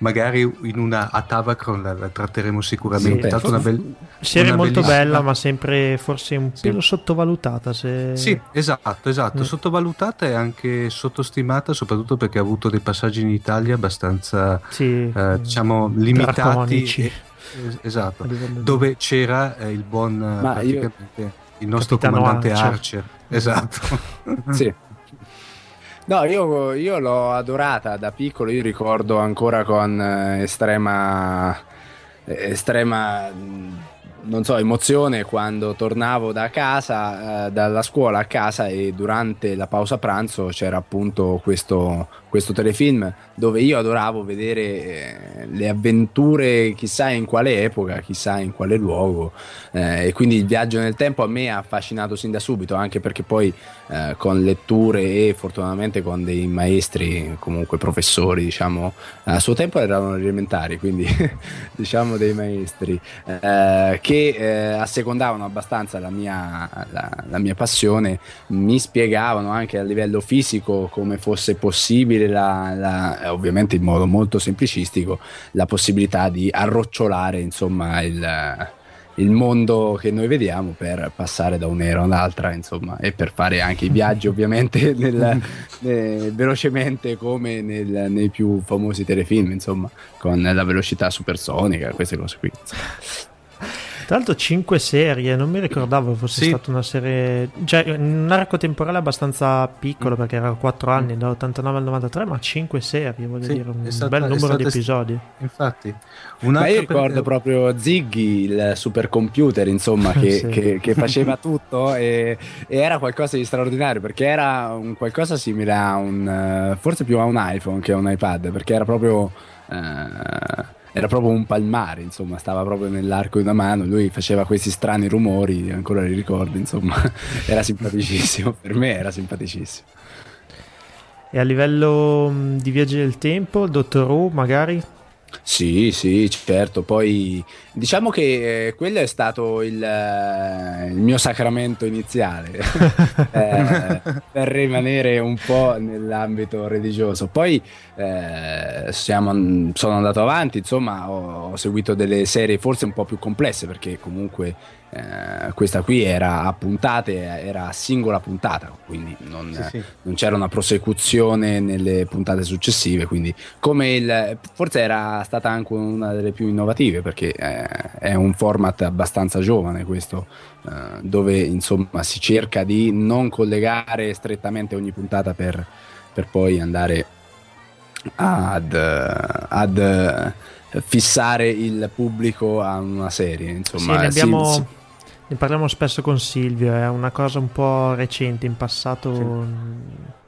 magari in una a Tavacron la, la tratteremo sicuramente. Sì, una bel, serie una molto bella, ma sempre forse un sì. pelo sottovalutata. Se... Sì, esatto, esatto. Mm. Sottovalutata e anche sottostimata, soprattutto perché ha avuto dei passaggi in Italia abbastanza sì, eh, diciamo limitati. E, esatto, dove c'era eh, il buon Ma io... il nostro Capitano comandante Archer. Archer. Esatto. sì. No, io, io, l'ho adorata da piccolo, io ricordo ancora con eh, estrema, estrema non so, emozione quando tornavo da casa, eh, dalla scuola a casa e durante la pausa pranzo c'era appunto questo, questo telefilm dove io adoravo vedere eh, le avventure chissà in quale epoca, chissà in quale luogo eh, e quindi il viaggio nel tempo a me ha affascinato sin da subito anche perché poi eh, con letture e fortunatamente con dei maestri comunque professori diciamo a suo tempo erano elementari quindi diciamo dei maestri eh, che eh, assecondavano abbastanza la mia, la, la mia passione mi spiegavano anche a livello fisico come fosse possibile la, la, ovviamente in modo molto semplicistico la possibilità di arrocciolare insomma il, il mondo che noi vediamo per passare da un'era all'altra insomma e per fare anche i viaggi ovviamente nel, eh, velocemente come nel, nei più famosi telefilm insomma con la velocità supersonica queste cose qui insomma. Tra l'altro 5 serie, non mi ricordavo fosse sì. stata una serie... Cioè, un arco temporale abbastanza piccolo perché era 4 anni, dall'89 al 93, ma 5 serie, voglio sì, dire, un stata, bel numero di episodi. Infatti. Ma io ricordo per... proprio Ziggy, il supercomputer, insomma, che, sì. che, che faceva tutto e, e, era qualcosa di straordinario perché era un qualcosa simile a un... forse più a un iPhone che a un iPad, perché era proprio... Uh, era proprio un palmare, insomma, stava proprio nell'arco di una mano, lui faceva questi strani rumori, ancora li ricordo, insomma, era simpaticissimo, per me era simpaticissimo. E a livello di viaggi del tempo, Dottor Who magari? Sì, sì, certo. Poi diciamo che eh, quello è stato il, eh, il mio sacramento iniziale eh, per rimanere un po' nell'ambito religioso. Poi eh, siamo, sono andato avanti, insomma, ho, ho seguito delle serie forse un po' più complesse perché comunque eh, questa qui era a puntate, era a singola puntata, quindi non, sì, sì. non, c'era una prosecuzione nelle puntate successive, quindi come il, forse era stata anche una delle più innovative perché eh, è un format abbastanza giovane questo, eh, dove insomma si cerca di non collegare strettamente ogni puntata per, per poi andare ad, ad fissare il pubblico a una serie insomma sì, ne abbiamo, si ne parliamo spesso con Silvio, è una cosa un po' recente, in passato... Sì.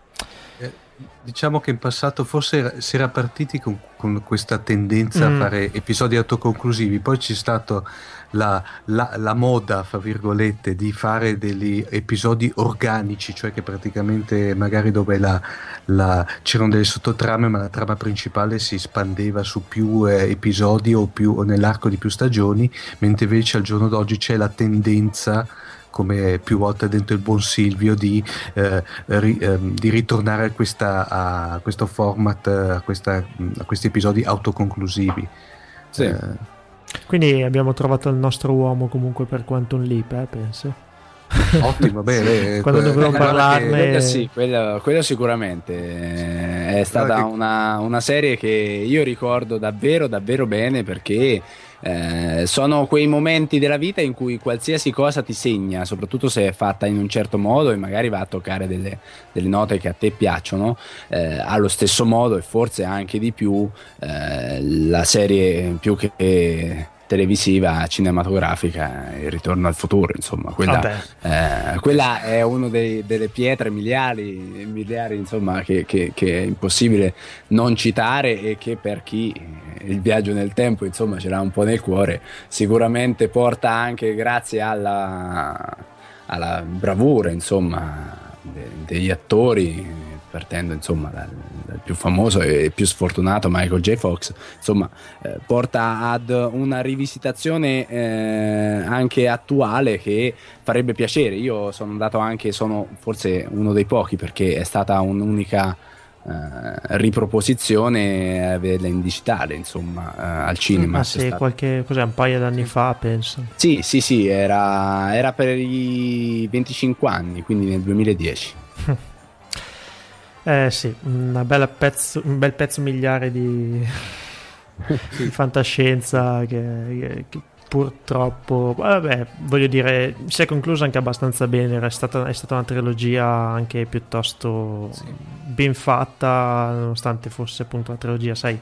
Diciamo che in passato forse si era partiti con, con questa tendenza mm. a fare episodi autoconclusivi, poi c'è stato la, la, la, moda, fra virgolette, di fare degli episodi organici, cioè che praticamente magari dove la, la, c'erano delle sottotrame, ma la trama principale si spandeva su più eh, episodi o, più, o nell'arco di più stagioni, mentre invece al giorno d'oggi c'è la tendenza come più volte dentro il buon Silvio, di, eh, ri, eh, di ritornare a, questa, a, questo format, a, questa, a, questi episodi autoconclusivi. Sì. Eh, quindi abbiamo trovato il nostro uomo comunque per Quantum Leap, eh, penso. Ottimo, bene. Quando que- dovremo eh, parlarne... Quello, sì, quello, quello sicuramente è stata una, una serie che io ricordo davvero, davvero bene perché eh, sono quei momenti della vita in cui qualsiasi cosa ti segna, soprattutto se è fatta in un certo modo e magari va a toccare delle, delle note che a te piacciono, eh, allo stesso modo e forse anche di più eh, la serie più che televisiva cinematografica Il ritorno al futuro insomma quella, eh, quella è una delle pietre miliari, miliari insomma che, che, che, è impossibile non citare e che per chi il viaggio nel tempo insomma ce l'ha un po' nel cuore sicuramente porta anche grazie alla, alla bravura insomma de, degli attori partendo insomma dal, dal, più famoso e più sfortunato Michael J. Fox, insomma eh, porta ad una rivisitazione eh, anche attuale che farebbe piacere. Io sono andato anche, sono forse uno dei pochi perché è stata un'unica Uh, riproposizione averla in digitale insomma uh, al cinema ah, sì, qualche, cos'è, un paio d'anni fa penso sì sì sì era, era per i 25 anni quindi nel 2010 Eh sì, pezzo, un bel pezzo miliare di, di fantascienza che, che purtroppo, vabbè, voglio dire, si è conclusa anche abbastanza bene, è stata, è stata una trilogia anche piuttosto sì. ben fatta, nonostante fosse appunto una trilogia, sai,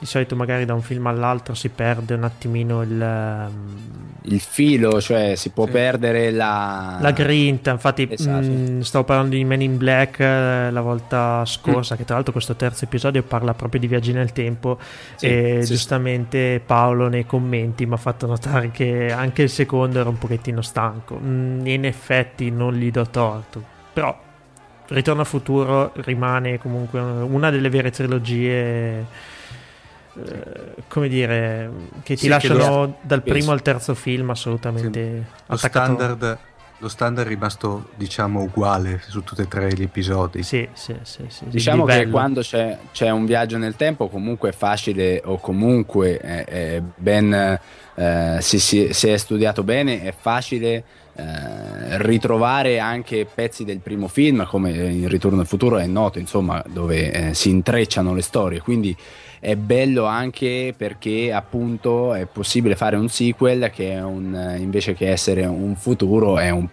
di solito magari da un film all'altro si perde un attimino il, ehm, il filo, cioè si può sì. perdere la... la grinta. Infatti, esatto. mh, mm, stavo parlando di Men in Black eh, la volta scorsa, mm. che tra l'altro questo terzo episodio parla proprio di viaggi nel tempo. Sì, e sì, giustamente Paolo nei commenti mi ha fatto notare che anche il secondo era un pochettino stanco. Mm, in effetti non gli do torto, però Ritorno a futuro rimane comunque una delle vere trilogie eh, come dire, che ti sì, lasciano che dal primo penso. al terzo film assolutamente sì. lo, standard, lo standard è rimasto diciamo uguale su tutti e tre gli episodi. Sì, sì, sì, sì diciamo che quando c'è, c'è, un viaggio nel tempo comunque è facile o comunque è, è ben, eh, se, si, se è studiato bene è facile eh, ritrovare anche pezzi del primo film come in Ritorno al futuro è noto insomma dove eh, si intrecciano le storie. Quindi è bello anche perché appunto è possibile fare un sequel che un, invece che essere un futuro è un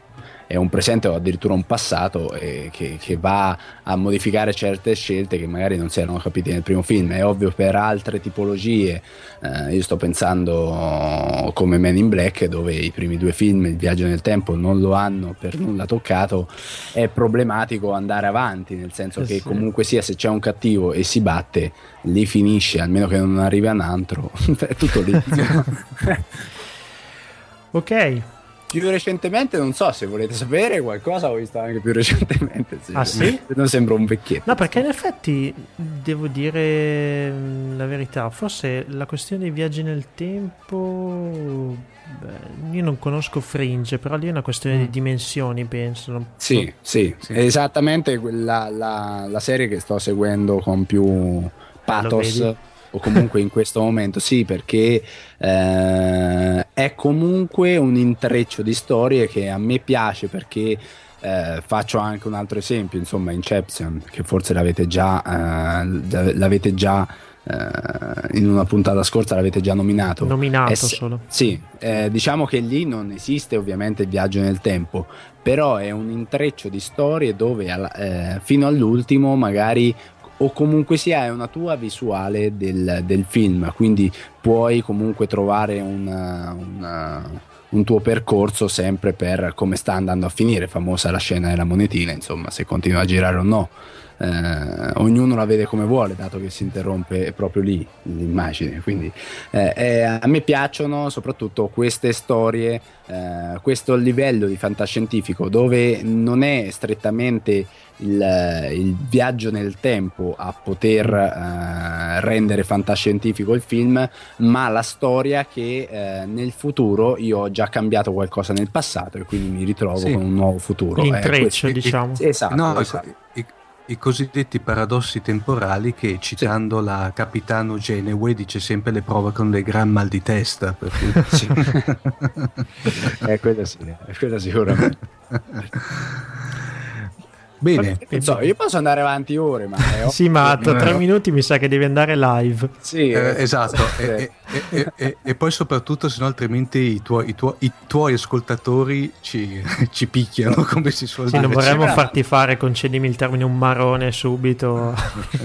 è un presente o addirittura un passato eh, che, che, va a modificare certe scelte che magari non si erano capite nel primo film. È ovvio per altre tipologie, eh, io sto pensando come Men in Black dove i primi due film, il viaggio nel tempo, non lo hanno per nulla toccato, è problematico andare avanti, nel senso eh che sì. comunque sia se c'è un cattivo e si batte, lì finisce, almeno che non arrivi a un altro, è tutto lì. ok, più recentemente, non so se volete sapere qualcosa, ho visto anche più recentemente. Sì. Ah sì? Non sembra un vecchietto. No, perché in effetti devo dire mm, la verità, forse la questione dei viaggi nel tempo... Beh, io non conosco Fringe, però lì è una questione mm. di dimensioni, penso. Sì, sì, sì, è esattamente la, la, la, serie che sto seguendo con più pathos o comunque in questo momento sì perché eh, è comunque un intreccio di storie che a me piace perché eh, faccio anche un altro esempio insomma Inception che forse l'avete già, eh, l'avete già eh, in una puntata scorsa l'avete già nominato. Nominato es- solo. Sì eh, diciamo che lì non esiste ovviamente il viaggio nel tempo però è un intreccio di storie dove eh, fino all'ultimo magari o comunque sia è una tua visuale del, del film, quindi puoi comunque trovare una, una, un tuo percorso sempre per come sta andando a finire, famosa la scena della monetina, insomma, se continua a girare o no. Eh, ognuno la vede come vuole, dato che si interrompe proprio lì l'immagine. Quindi eh, eh, a me piacciono soprattutto queste storie, eh, questo livello di fantascientifico dove non è strettamente il, il, viaggio nel tempo a poter eh, rendere fantascientifico il film, ma la storia che eh, nel futuro io ho già cambiato qualcosa nel passato e quindi mi ritrovo sì. con un nuovo futuro. L'intreccio, eh, diciamo. Esatto, no, esatto. I, i, cosiddetti paradossi temporali che citando sì. la capitano Geneway dice sempre le provocano dei gran mal di testa. Per cui... sì. eh, quello sì, quello sicuramente. Bene, so, io posso andare avanti ore, ma sì, ma tra tre minuti mi sa che devi andare live. Sì, eh, esatto. e, e, e, e, poi, soprattutto, se no, altrimenti i tuoi, i tuoi, i tuoi ascoltatori ci, ci, picchiano come si suol sì, dire. non vorremmo farti fare, concedimi il termine, un marone subito.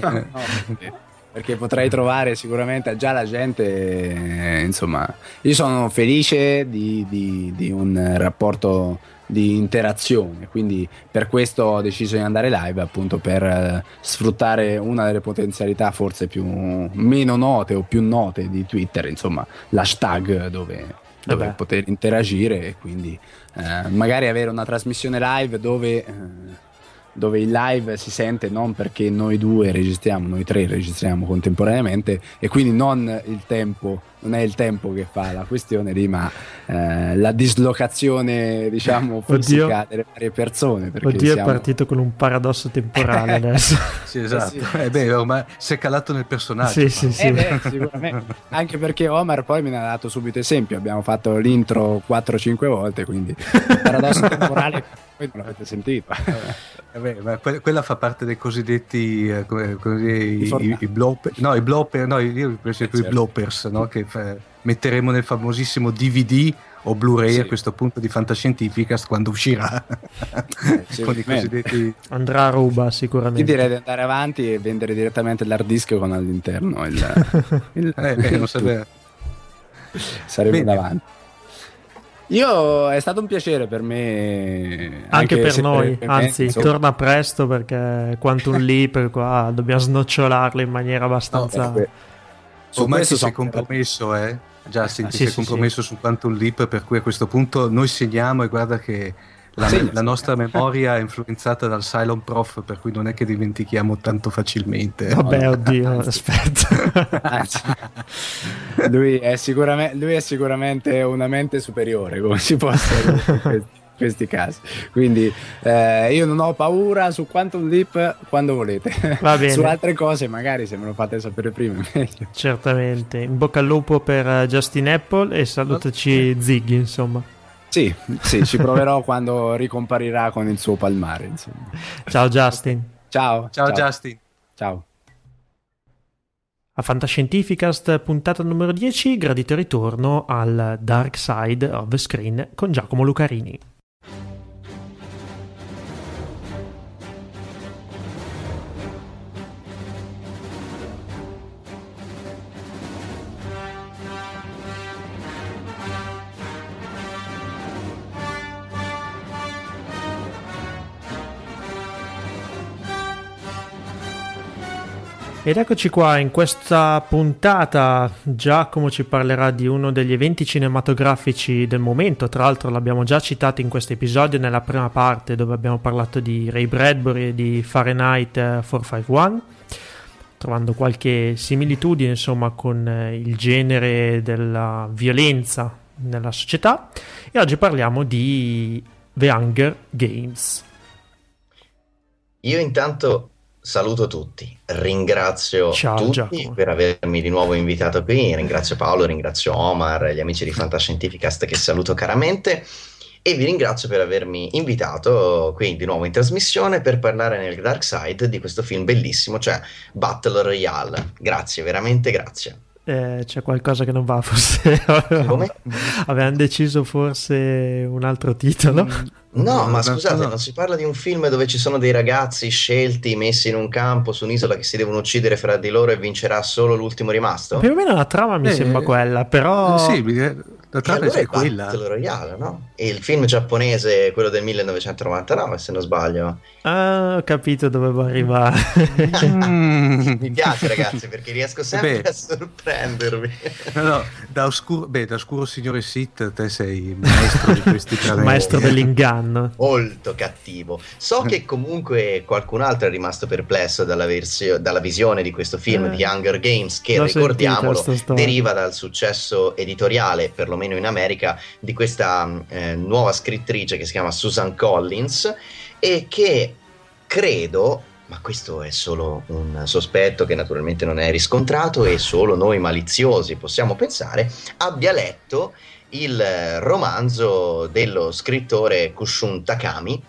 no, perché potrei trovare sicuramente già la gente. Insomma, io sono felice di, di, di un rapporto di interazione. Quindi per questo ho deciso di andare live, appunto per eh, sfruttare una delle potenzialità forse più meno note o più note di Twitter, insomma, l'hashtag dove, dove poter interagire e quindi eh, magari avere una trasmissione live dove. Eh, dove il live si sente non perché noi due registriamo, noi tre registriamo contemporaneamente e quindi non il tempo non è il tempo che fa la questione lì, ma eh, la dislocazione, diciamo, fisica delle varie persone. Oddio, siamo... è partito con un paradosso temporale adesso. sì, esatto. Sì. Eh beh, ormai si è calato nel personaggio. Sì, sì, sì. Eh beh, sicuramente. Anche perché Omar poi me ne ha dato subito esempio. Abbiamo fatto l'intro 4-5 volte, quindi il paradosso temporale non l'avete sentito. Eh beh, ma que- quella fa parte dei cosiddetti eh, come, come, i, i, i, blopper, no, i blopper, no, io per esempio certo. i bloppers, no, che metteremo nel famosissimo DVD o Blu-ray sì. a questo punto di Fantascientificast quando uscirà eh, con i cosiddetti andrà a ruba sicuramente io direi di andare avanti e vendere direttamente l'hard disk con all'interno il, il, eh, eh, non sarebbe saremo davanti io è stato un piacere per me. Anche, anche per noi, per anzi, me, torna presto perché Quantum Leap qua dobbiamo snocciolarlo in maniera abbastanza. No, Ormai si è compromesso, eh? Justin, ah, ti sì, sì, compromesso sì. su Quantum Leap, per cui a questo punto noi segniamo e guarda che la, sì, la nostra memoria è influenzata dal Cylon Prof, per cui non è che dimentichiamo tanto facilmente. Vabbè, oddio, aspetta. lui, è lui, è sicuramente una mente superiore, come si può in questi casi. Quindi eh, io non ho paura su Quantum Leap quando volete. Va bene. su altre cose, magari se me lo fate sapere prima, meglio. Certamente. In bocca al lupo per eh, Justin Apple e salutaci Ziggy, insomma. Sì, sì, ci proverò quando ricomparirà con il suo palmare. Insomma. Ciao Justin. Ciao. Ciao, ciao. Justin. Ciao. A Fantascientificast puntata numero 10, gradito ritorno al Dark Side of the Screen con Giacomo Lucarini. Ed eccoci qua, in questa puntata. Giacomo ci parlerà di uno degli eventi cinematografici del momento, tra l'altro l'abbiamo già citato in questo episodio nella prima parte dove abbiamo parlato di Ray Bradbury e di Fahrenheit 451, trovando qualche similitudine insomma con eh, il genere della violenza nella società. E oggi parliamo di The Hunger Games. Io intanto saluto tutti, ringrazio Ciao, tutti Giacomo. per avermi di nuovo invitato qui, ringrazio Paolo, ringrazio Omar, gli amici di Fantascientificast che saluto caramente e vi ringrazio per avermi invitato qui di nuovo in trasmissione per parlare nel Dark Side di questo film bellissimo, cioè Battle Royale. Grazie, veramente grazie. Eh, c'è qualcosa che non va, forse Come? avevano deciso forse un altro titolo. No, ma scusate, non si parla di un film dove ci sono dei ragazzi scelti, messi in un campo su un'isola che si devono uccidere fra di loro e vincerà solo l'ultimo rimasto? Più o meno la trama mi eh, sembra quella, però... Sì, la trama allora è quella. Battle Royale, no? E il film giapponese, quello del 1999, se non sbaglio. Ah, ho capito dove vuoi arrivare. Mi piace, ragazzi, perché riesco sempre Beh, a sorprendervi. No, no, da oscuro, beh, da oscuro signore Sit, te sei maestro di questi talenti. maestro dell'inganno. Molto cattivo. So che comunque qualcun altro è rimasto perplesso dalla, versio- dalla visione di questo film eh, di Hunger Games, che ricordiamolo deriva dal successo editoriale, perlomeno perlomeno in America, di questa eh, nuova scrittrice che si chiama Susan Collins e che credo ma questo è solo un sospetto che naturalmente non è riscontrato e solo noi maliziosi possiamo pensare, abbia letto il romanzo dello scrittore Kushun Takami,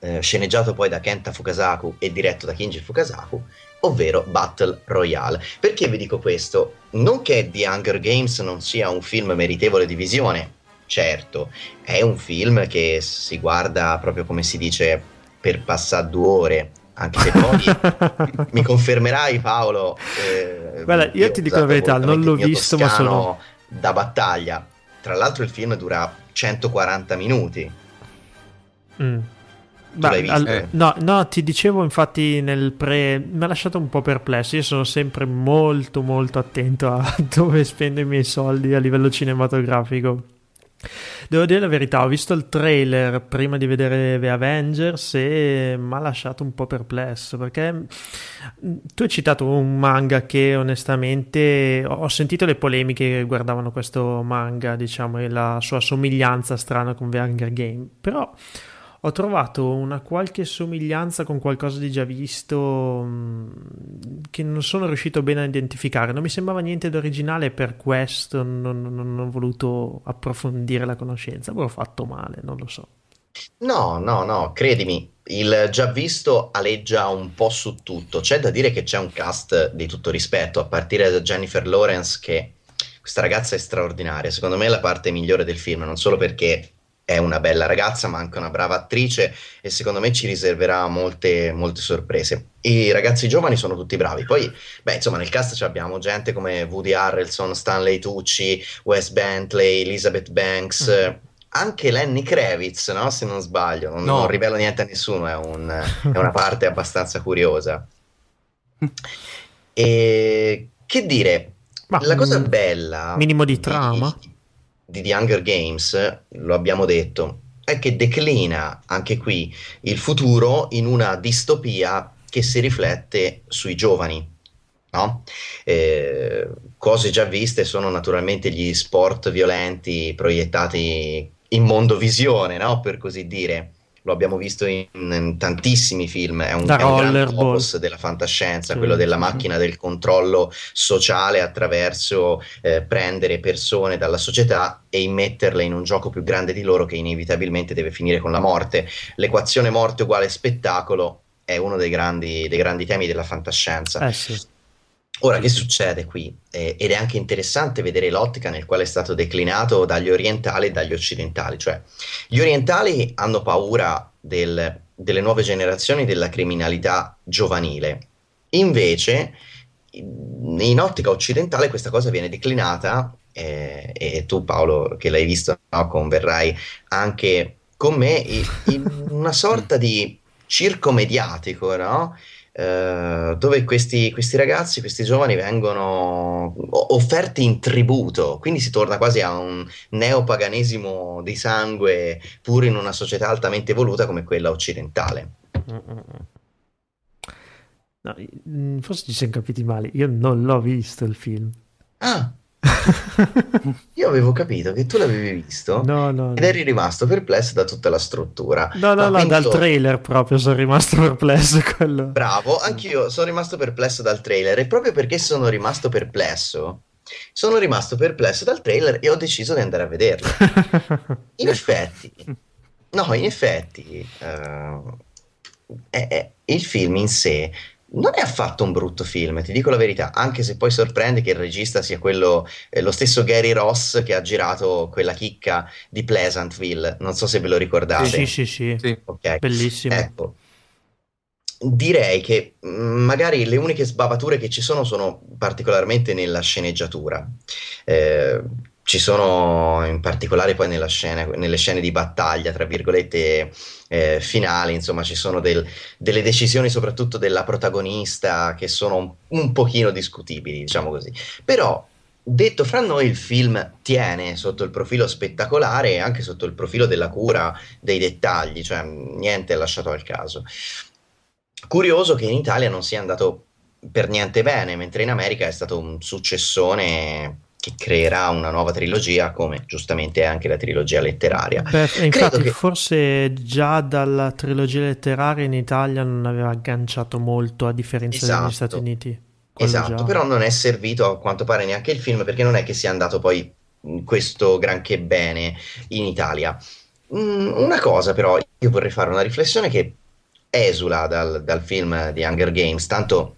eh, sceneggiato poi da Kenta Fukasaku e diretto da Kinji Fukasaku, ovvero Battle Royale. Perché vi dico questo? Non che The Hunger Games non sia un film meritevole di visione, certo, è un film che si guarda proprio come si dice per passare due ore. Anche se poi mi confermerai, Paolo. Eh, Guarda, io, io ti dico la verità, non l'ho visto, ma sono da battaglia. Tra l'altro, il film dura 140 minuti. Mm. Beh, al, eh. no, no, ti dicevo infatti nel pre mi ha lasciato un po' perplesso. Io sono sempre molto molto attento a dove spendo i miei soldi a livello cinematografico. Devo dire la verità, ho visto il trailer prima di vedere The Avengers e mi ha lasciato un po' perplesso perché mm, tu hai citato un manga che onestamente ho sentito le polemiche che guardavano questo manga, diciamo, e la sua somiglianza strana con The Hunger Game, però ho trovato una qualche somiglianza con qualcosa di già visto mm, che non sono riuscito bene a identificare. Non mi sembrava niente d'originale per questo non, non, non, ho voluto approfondire la conoscenza. Avrò fatto male, non lo so. No, no, no, credimi, il già visto aleggia un po' su tutto. C'è da dire che c'è un cast di tutto rispetto, a partire da Jennifer Lawrence che questa ragazza è straordinaria. Secondo me è la parte migliore del film, non solo perché è una bella ragazza, ma anche una brava attrice e secondo me ci riserverà molte, molte sorprese. I ragazzi giovani sono tutti bravi. Poi, beh, insomma, nel cast abbiamo gente come Woody Harrelson, Stanley Tucci, Wes Bentley, Elizabeth Banks. Mm. Anche Lenny Kravitz, no? se non sbaglio, non, no. non rivelo niente a nessuno, è, un, è una parte abbastanza curiosa. E che dire, ma, la cosa bella. Minimo di trama. Di, di The Hunger Games, lo abbiamo detto, è che declina anche qui il futuro in una distopia che si riflette sui giovani. No? Eh, cose già viste sono naturalmente gli sport violenti proiettati in mondovisione, no? per così dire lo abbiamo visto in, in tantissimi film, è un, è un grande opus della fantascienza, sì, quello della macchina del controllo sociale attraverso eh, prendere persone dalla società e immetterle in un gioco più grande di loro che inevitabilmente deve finire con la morte. L'equazione morte uguale spettacolo è uno dei grandi, dei grandi temi della fantascienza. Eh sì. Ora, che succede qui? Eh, ed è anche interessante vedere l'ottica nel quale è stato declinato dagli orientali e dagli occidentali. Cioè, gli orientali hanno paura del, delle nuove generazioni della criminalità giovanile. Invece, in ottica occidentale questa cosa viene declinata eh, e tu Paolo che l'hai visto no, converrai anche con me in una sorta di circo mediatico, no? Eh, dove questi, questi, ragazzi, questi giovani vengono offerti in tributo, quindi si torna quasi a un neopaganesimo di sangue pur in una società altamente evoluta come quella occidentale. No, mm, forse ci siamo capiti male, io non l'ho visto il film. Ah, io avevo capito che tu l'avevi visto no, no, ed eri rimasto perplesso da tutta la struttura. No, no, no, dal trailer proprio sono rimasto perplesso. Quello. Bravo, anch'io sono rimasto perplesso dal trailer e proprio perché sono rimasto perplesso, sono rimasto perplesso dal trailer e ho deciso di andare a vederlo. In effetti, no, in effetti, uh, è, è, il film in sé non è affatto un brutto film, ti dico la verità, anche se poi sorprende che il regista sia quello, eh, lo stesso Gary Ross che ha girato quella chicca di Pleasantville, non so se ve lo ricordate. Sì, sì, sì, sì. Okay. bellissimo. Ecco, direi che mm, magari le uniche sbavature che ci sono sono particolarmente nella sceneggiatura. Eh, ci sono in particolare poi scena, nelle scene di battaglia, tra virgolette, eh, finali, insomma, ci sono del, delle decisioni soprattutto della protagonista che sono un, un pochino discutibili, diciamo così. Però detto fra noi, il film tiene sotto il profilo spettacolare e anche sotto il profilo della cura dei dettagli, cioè niente è lasciato al caso. Curioso che in Italia non sia andato per niente bene, mentre in America è stato un successone che creerà una nuova trilogia, come giustamente è anche la trilogia letteraria. Beh, infatti, che... forse già dalla trilogia letteraria in Italia non aveva agganciato molto, a differenza esatto. degli Stati Uniti. Esatto, già. però non è servito a quanto pare neanche il film, perché non è che sia andato poi questo granché bene in Italia. Mm, una cosa, però, io vorrei fare una riflessione che esula dal, dal film di Hunger Games, tanto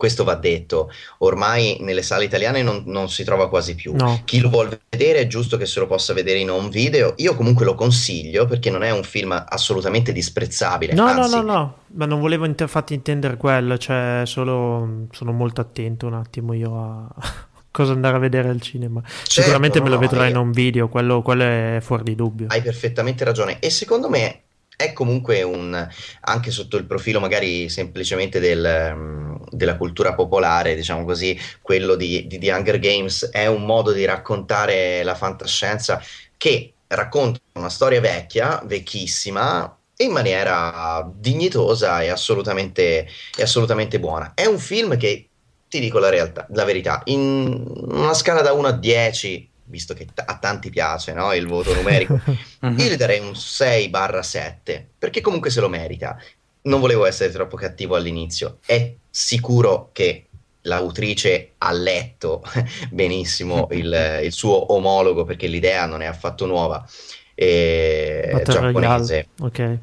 questo va detto, ormai nelle sale italiane non, non si trova quasi più. No. Chi lo vuole vedere è giusto che se lo possa vedere in un video. Io comunque lo consiglio perché non è un film assolutamente disprezzabile. No, anzi, no, no, no, ma non volevo infatti intendere quello, cioè solo sono molto attento un attimo io a cosa andare a vedere al cinema. Certo, Sicuramente me lo vedrò in un video, quello, quello è fuori di dubbio. Hai perfettamente ragione e secondo me è comunque un, anche sotto il profilo magari semplicemente del, mm, della cultura popolare, diciamo così, quello di, di The Hunger Games è un modo di raccontare la fantascienza che racconta una storia vecchia, vecchissima, in maniera dignitosa e assolutamente, e assolutamente buona. È un film che, ti dico la, realtà, la verità, in una scala da 1 a 10, visto che t- a tanti piace no? il voto numerico, io gli darei un 6-7, perché comunque se lo merita. Non volevo essere troppo cattivo all'inizio, è sicuro che l'autrice ha letto benissimo il, il, suo omologo perché l'idea non è affatto nuova eh, giapponese okay.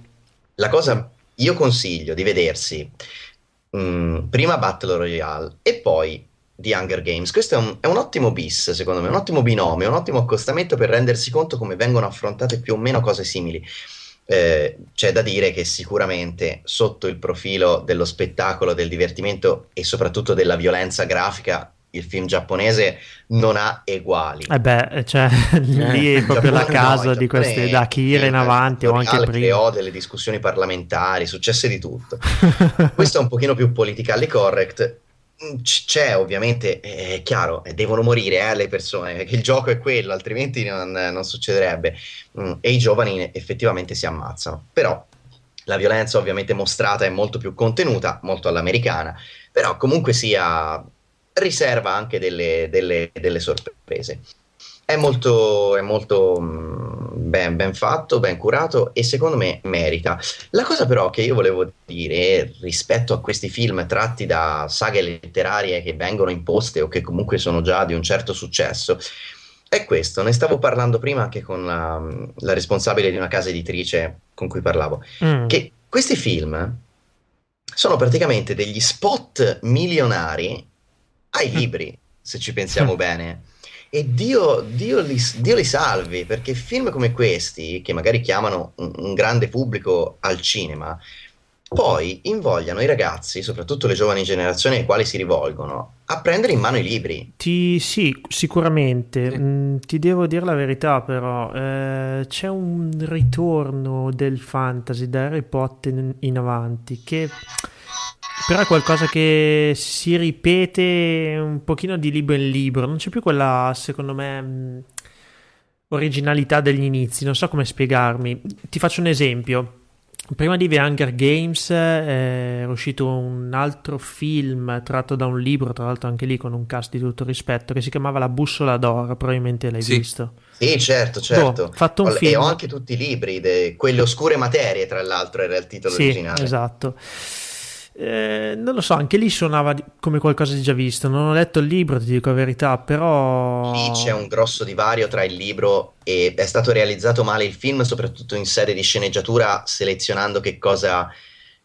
la cosa io consiglio di vedersi mh, mm, prima Battle Royale e poi The Hunger Games questo è un, è un ottimo bis secondo me un ottimo binomio un ottimo accostamento per rendersi conto come vengono affrontate più o meno cose simili eh, c'è da dire che sicuramente sotto il profilo dello spettacolo, del divertimento e soprattutto della violenza grafica il film giapponese non ha eguali. Eh beh, cioè, lì è proprio la casa no, di queste da Akira in avanti o anche prima. creò delle discussioni parlamentari, successe di tutto. Questo è un pochino più politically correct, c'è ovviamente, è chiaro, eh, devono morire eh, le persone, perché il gioco è quello, altrimenti non, non succederebbe. Mm, e i giovani effettivamente si ammazzano. Però la violenza ovviamente mostrata è molto più contenuta, molto all'americana, però comunque sia riserva anche delle, delle, delle sorprese. È molto, è molto mm, ben, ben, fatto, ben curato e secondo me merita. La cosa però che io volevo dire rispetto a questi film tratti da saghe letterarie che vengono imposte o che comunque sono già di un certo successo è questo. Ne stavo parlando prima anche con la, la responsabile di una casa editrice con cui parlavo, mm. che questi film sono praticamente degli spot milionari ai libri, se ci pensiamo bene e Dio, Dio, li, Dio, li, salvi perché film come questi, che magari chiamano un, un, grande pubblico al cinema, poi invogliano i ragazzi, soprattutto le giovani generazioni ai quali si rivolgono, a prendere in mano i libri. Ti, sì, sicuramente. Sì. Mm, ti devo dire la verità, però. Eh, c'è un ritorno del fantasy da Harry Potter in, in avanti che però è qualcosa che si ripete un pochino di libro in libro, non c'è più quella, secondo me, mm, originalità degli inizi, non so come spiegarmi. Ti faccio un esempio. Prima di The Hunger Games eh, è uscito un altro film tratto da un libro, tra l'altro anche lì con un cast di tutto rispetto, che si chiamava La bussola d'oro, probabilmente l'hai sì. visto. Sì, certo, certo. Boh, fatto un film. E ho anche tutti i libri, de... quelle oscure materie, tra l'altro, era il titolo sì, originale. Esatto. Eh, non lo so, anche lì suonava come qualcosa di già visto. Non ho letto il libro, ti dico la verità, però. Lì c'è un grosso divario tra il libro e è stato realizzato male il film, soprattutto in sede di sceneggiatura, selezionando che cosa,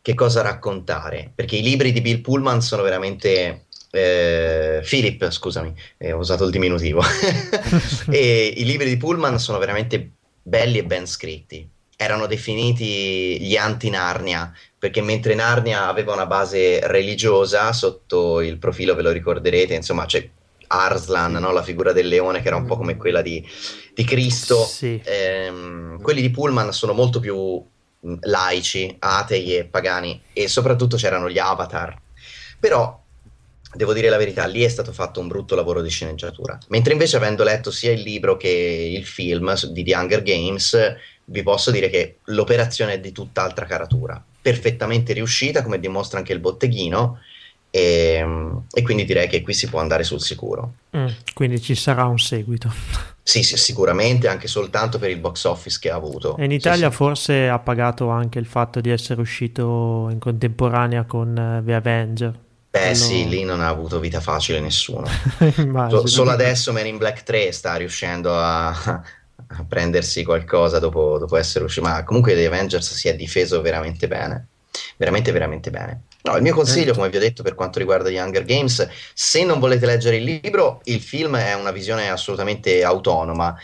che cosa raccontare. Perché i libri di Bill Pullman sono veramente. Eh, Philip, scusami, eh, ho usato il diminutivo. e i libri di Pullman sono veramente belli e ben scritti erano definiti gli anti-Narnia, perché mentre Narnia aveva una base religiosa sotto il profilo, ve lo ricorderete, insomma c'è Arslan, no? la figura del leone che era un po' come quella di, di Cristo, sì. ehm, quelli di Pullman sono molto più laici, atei e pagani e soprattutto c'erano gli avatar. Però devo dire la verità, lì è stato fatto un brutto lavoro di sceneggiatura. Mentre invece avendo letto sia il libro che il film di The Hunger Games, vi posso dire che l'operazione è di tutt'altra caratura, perfettamente riuscita, come dimostra anche il botteghino, e, e quindi direi che qui si può andare sul sicuro. Mm, quindi ci sarà un seguito. Sì, sì, sicuramente, anche soltanto per il box office che ha avuto. E in Italia sì, sì. forse ha pagato anche il fatto di essere uscito in contemporanea con uh, The Avenger. Beh Quello... sì, lì non ha avuto vita facile nessuno. so, solo adesso Man in Black 3 sta riuscendo a, a prendersi qualcosa dopo, dopo, essere uscito. Ma comunque The Avengers si è difeso veramente bene. Veramente, veramente bene. No, il mio consiglio, come vi ho detto, per quanto riguarda gli Hunger Games, se non volete leggere il libro, il film è una visione assolutamente autonoma.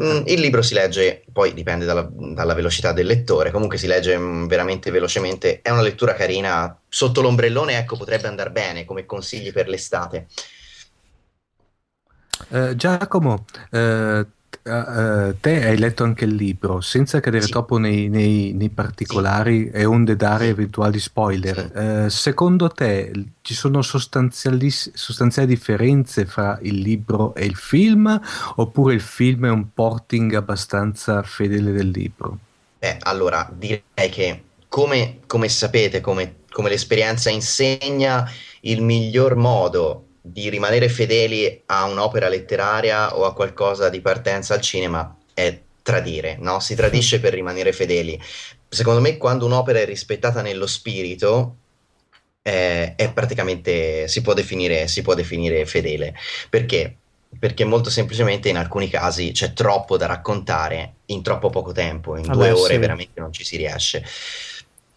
Mm, il libro si legge, poi dipende dalla, dalla, velocità del lettore, comunque si legge mm, veramente velocemente, è una lettura carina, sotto l'ombrellone ecco potrebbe andare bene come consigli per l'estate. Eh, Giacomo, eh, uh, te hai letto anche il libro, senza cadere sì. troppo nei, nei, nei particolari sì. e onde dare eventuali spoiler. Sì. Uh, secondo te ci sono sostanziali, sostanziali differenze fra il libro e il film, oppure il film è un porting abbastanza fedele del libro? Beh, allora direi che come, come sapete, come, come l'esperienza insegna, il miglior modo di rimanere fedeli a un'opera letteraria o a qualcosa di partenza al cinema è tradire, no? Si tradisce per rimanere fedeli. Secondo me, quando un'opera è rispettata nello spirito, è, è praticamente si può, definire, si può definire fedele. Perché? Perché molto semplicemente in alcuni casi c'è troppo da raccontare in troppo poco tempo, in Vabbè, due ore sì. veramente non ci si riesce.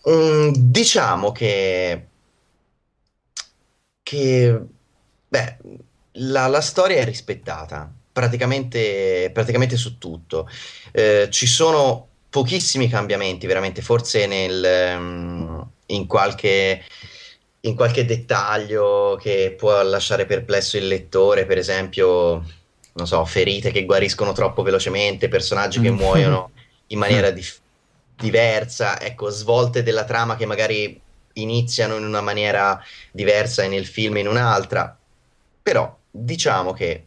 Mm, diciamo che, che Beh, la, la storia è rispettata praticamente, praticamente su tutto. Eh, ci sono pochissimi cambiamenti, veramente, forse nel, um, in, qualche, in qualche dettaglio che può lasciare perplesso il lettore, per esempio, non so, ferite che guariscono troppo velocemente, personaggi che mm. muoiono in maniera dif- diversa, ecco, svolte della trama che magari iniziano in una maniera diversa e nel film in un'altra però diciamo che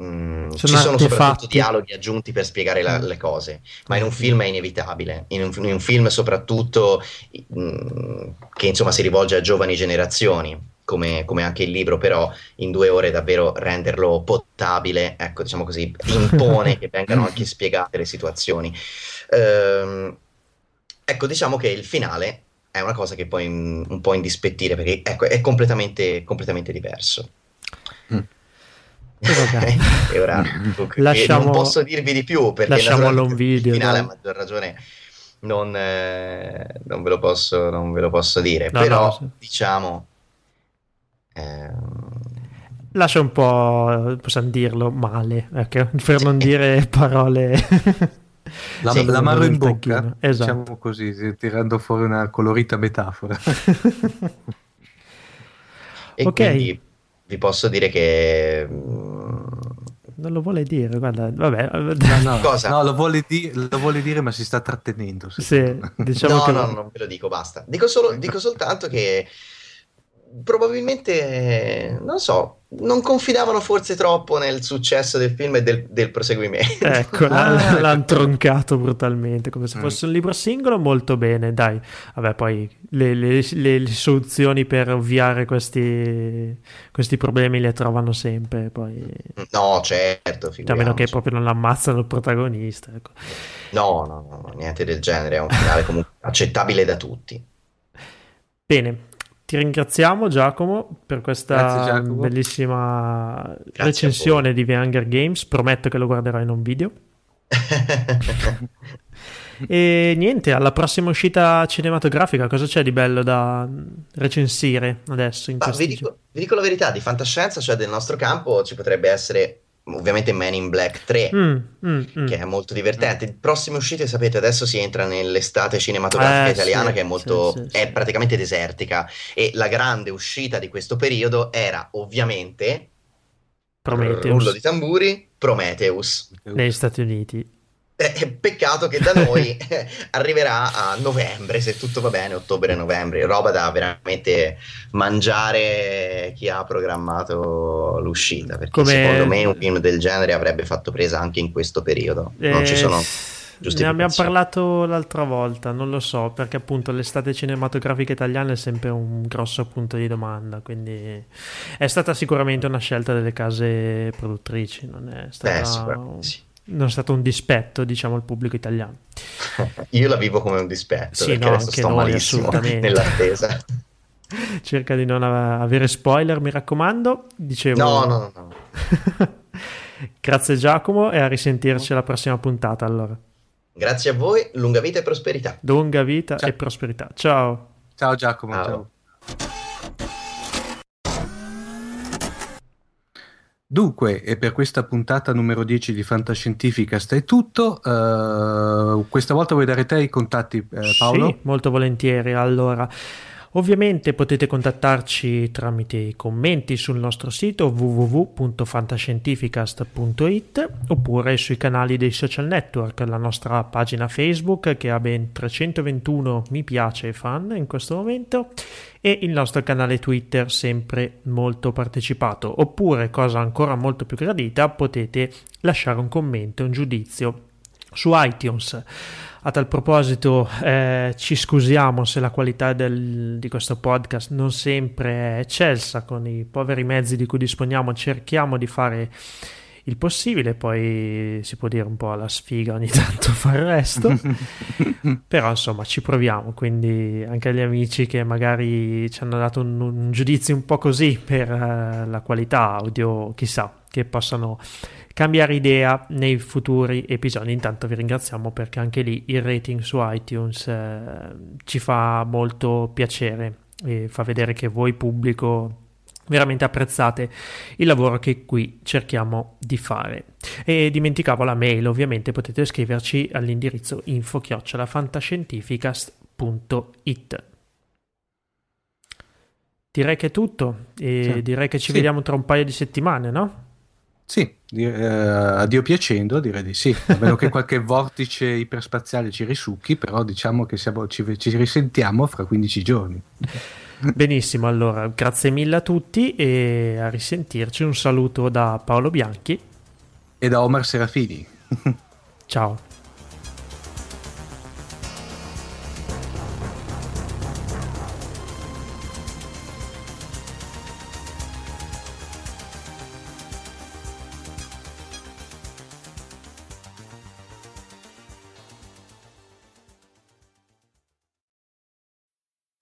mm, ci sono soprattutto dialoghi aggiunti per spiegare la, le cose, ma in un film è inevitabile. In un, in un film, soprattutto mm, che insomma si rivolge a giovani generazioni. Come, come, anche il libro, però in due ore davvero renderlo potabile, ecco, diciamo così, impone che vengano anche spiegate le situazioni. Ehm, ecco, diciamo che il finale è una cosa che può in, un po' indispettire perché ecco, è completamente, completamente diverso. e ora lasciamo, non posso dirvi di più perché lasciamolo un video. Il finale a maggior ragione non, eh, non, ve lo posso, non ve lo posso dire, no, però no, sì. diciamo... Eh, Lascia un po', possiamo dirlo, male, ecco, per non dire parole... La, sì, l'amaro in bocca, esatto. diciamo così, tirando fuori una colorita metafora. e ok. Quindi, vi posso dire che... Mm, non lo vuole dire, guarda, vabbè. No, no, Cosa? no lo, vuole di- lo, vuole dire, ma si sta trattenendo. Sì, diciamo no, che... no, non ve lo dico, basta. Dico, solo, dico soltanto che probabilmente, non so, non confidavano forse troppo nel successo del film e del, del proseguimento. Ecco, ah, l'hanno troncato brutalmente, come se mm. fosse un libro singolo, molto bene, dai. Vabbè, poi le, le, le, le soluzioni per ovviare questi, questi, problemi le trovano sempre. Poi... No, certo. A meno che proprio non ammazzano il protagonista. Ecco. No, no, no, niente del genere, è un finale comunque accettabile da tutti. Bene, ti ringraziamo Giacomo per questa Giacomo. bellissima Grazie recensione di The Hunger Games. Prometto che lo guarderò in un video. e niente, alla prossima uscita cinematografica cosa c'è di bello da recensire adesso? Vi, dico, vi dico la verità, di fantascienza, cioè del nostro campo, ci potrebbe essere ovviamente Man in Black 3 mm, mm, mm. che è molto divertente. Il prossimo uscite sapete adesso si entra nell'estate cinematografica eh, italiana sì, che è molto sì, sì, è praticamente desertica. E la grande uscita di questo periodo era ovviamente Prometheus. Rullo di tamburi Prometheus. Negli Stati Uniti eh, peccato che da noi arriverà a novembre, se tutto va bene, ottobre-novembre, roba da veramente mangiare chi ha programmato l'uscita, perché Come... secondo me un film del genere avrebbe fatto presa anche in questo periodo. Non ci sono... Eh, ne abbiamo parlato l'altra volta, non lo so, perché appunto l'estate cinematografica italiana è sempre un grosso punto di domanda, quindi è stata sicuramente una scelta delle case produttrici, non è stata... Beh, sì non è stato un dispetto, diciamo, al pubblico italiano. Io la vivo come un dispetto, sì, perché no, adesso sto noi, malissimo nell'attesa. Cerca di non avere spoiler, mi raccomando. Dicevo... No, no, no. no. Grazie Giacomo e a risentirci alla prossima puntata allora. Grazie a voi, lunga vita e prosperità. Lunga vita ciao. e prosperità. Ciao. Ciao Giacomo, ciao. ciao. Dunque, e per questa puntata numero 10 di Fantascientificast è tutto. Uh, questa volta vuoi dare te i contatti, eh, Paolo? Sì, molto volentieri. Allora, Ovviamente potete contattarci tramite i commenti sul nostro sito www.fantascientificast.it oppure sui canali dei social network, la nostra pagina Facebook che ha ben 321 mi piace e fan in questo momento e il nostro canale Twitter sempre molto partecipato. Oppure, cosa ancora molto più gradita, potete lasciare un commento, un giudizio su iTunes. A tal proposito, eh, ci scusiamo se la qualità del, di questo podcast non sempre è eccelsa. Con i poveri mezzi di cui disponiamo. Cerchiamo di fare il possibile, poi si può dire un po' alla sfiga ogni tanto fa il resto, però insomma ci proviamo, quindi anche agli amici che magari ci hanno dato un, un giudizio un po' così per uh, la qualità audio, chissà, che possano cambiare idea nei futuri episodi. Intanto vi ringraziamo perché anche lì il rating su iTunes eh, ci fa molto piacere e fa vedere che voi pubblico veramente apprezzate il lavoro che qui cerchiamo di fare. E dimenticavo la mail, ovviamente potete scriverci all'indirizzo info-fantascientificast.it. Direi che è tutto e sì. direi che ci sì. vediamo tra un paio di settimane, no? Sì, eh, a Dio piacendo direi di sì, a meno che qualche vortice iperspaziale ci risucchi, però diciamo che siamo, ci, ci risentiamo fra 15 giorni. Benissimo, allora grazie mille a tutti e a risentirci. Un saluto da Paolo Bianchi e da Omar Serafini. Ciao.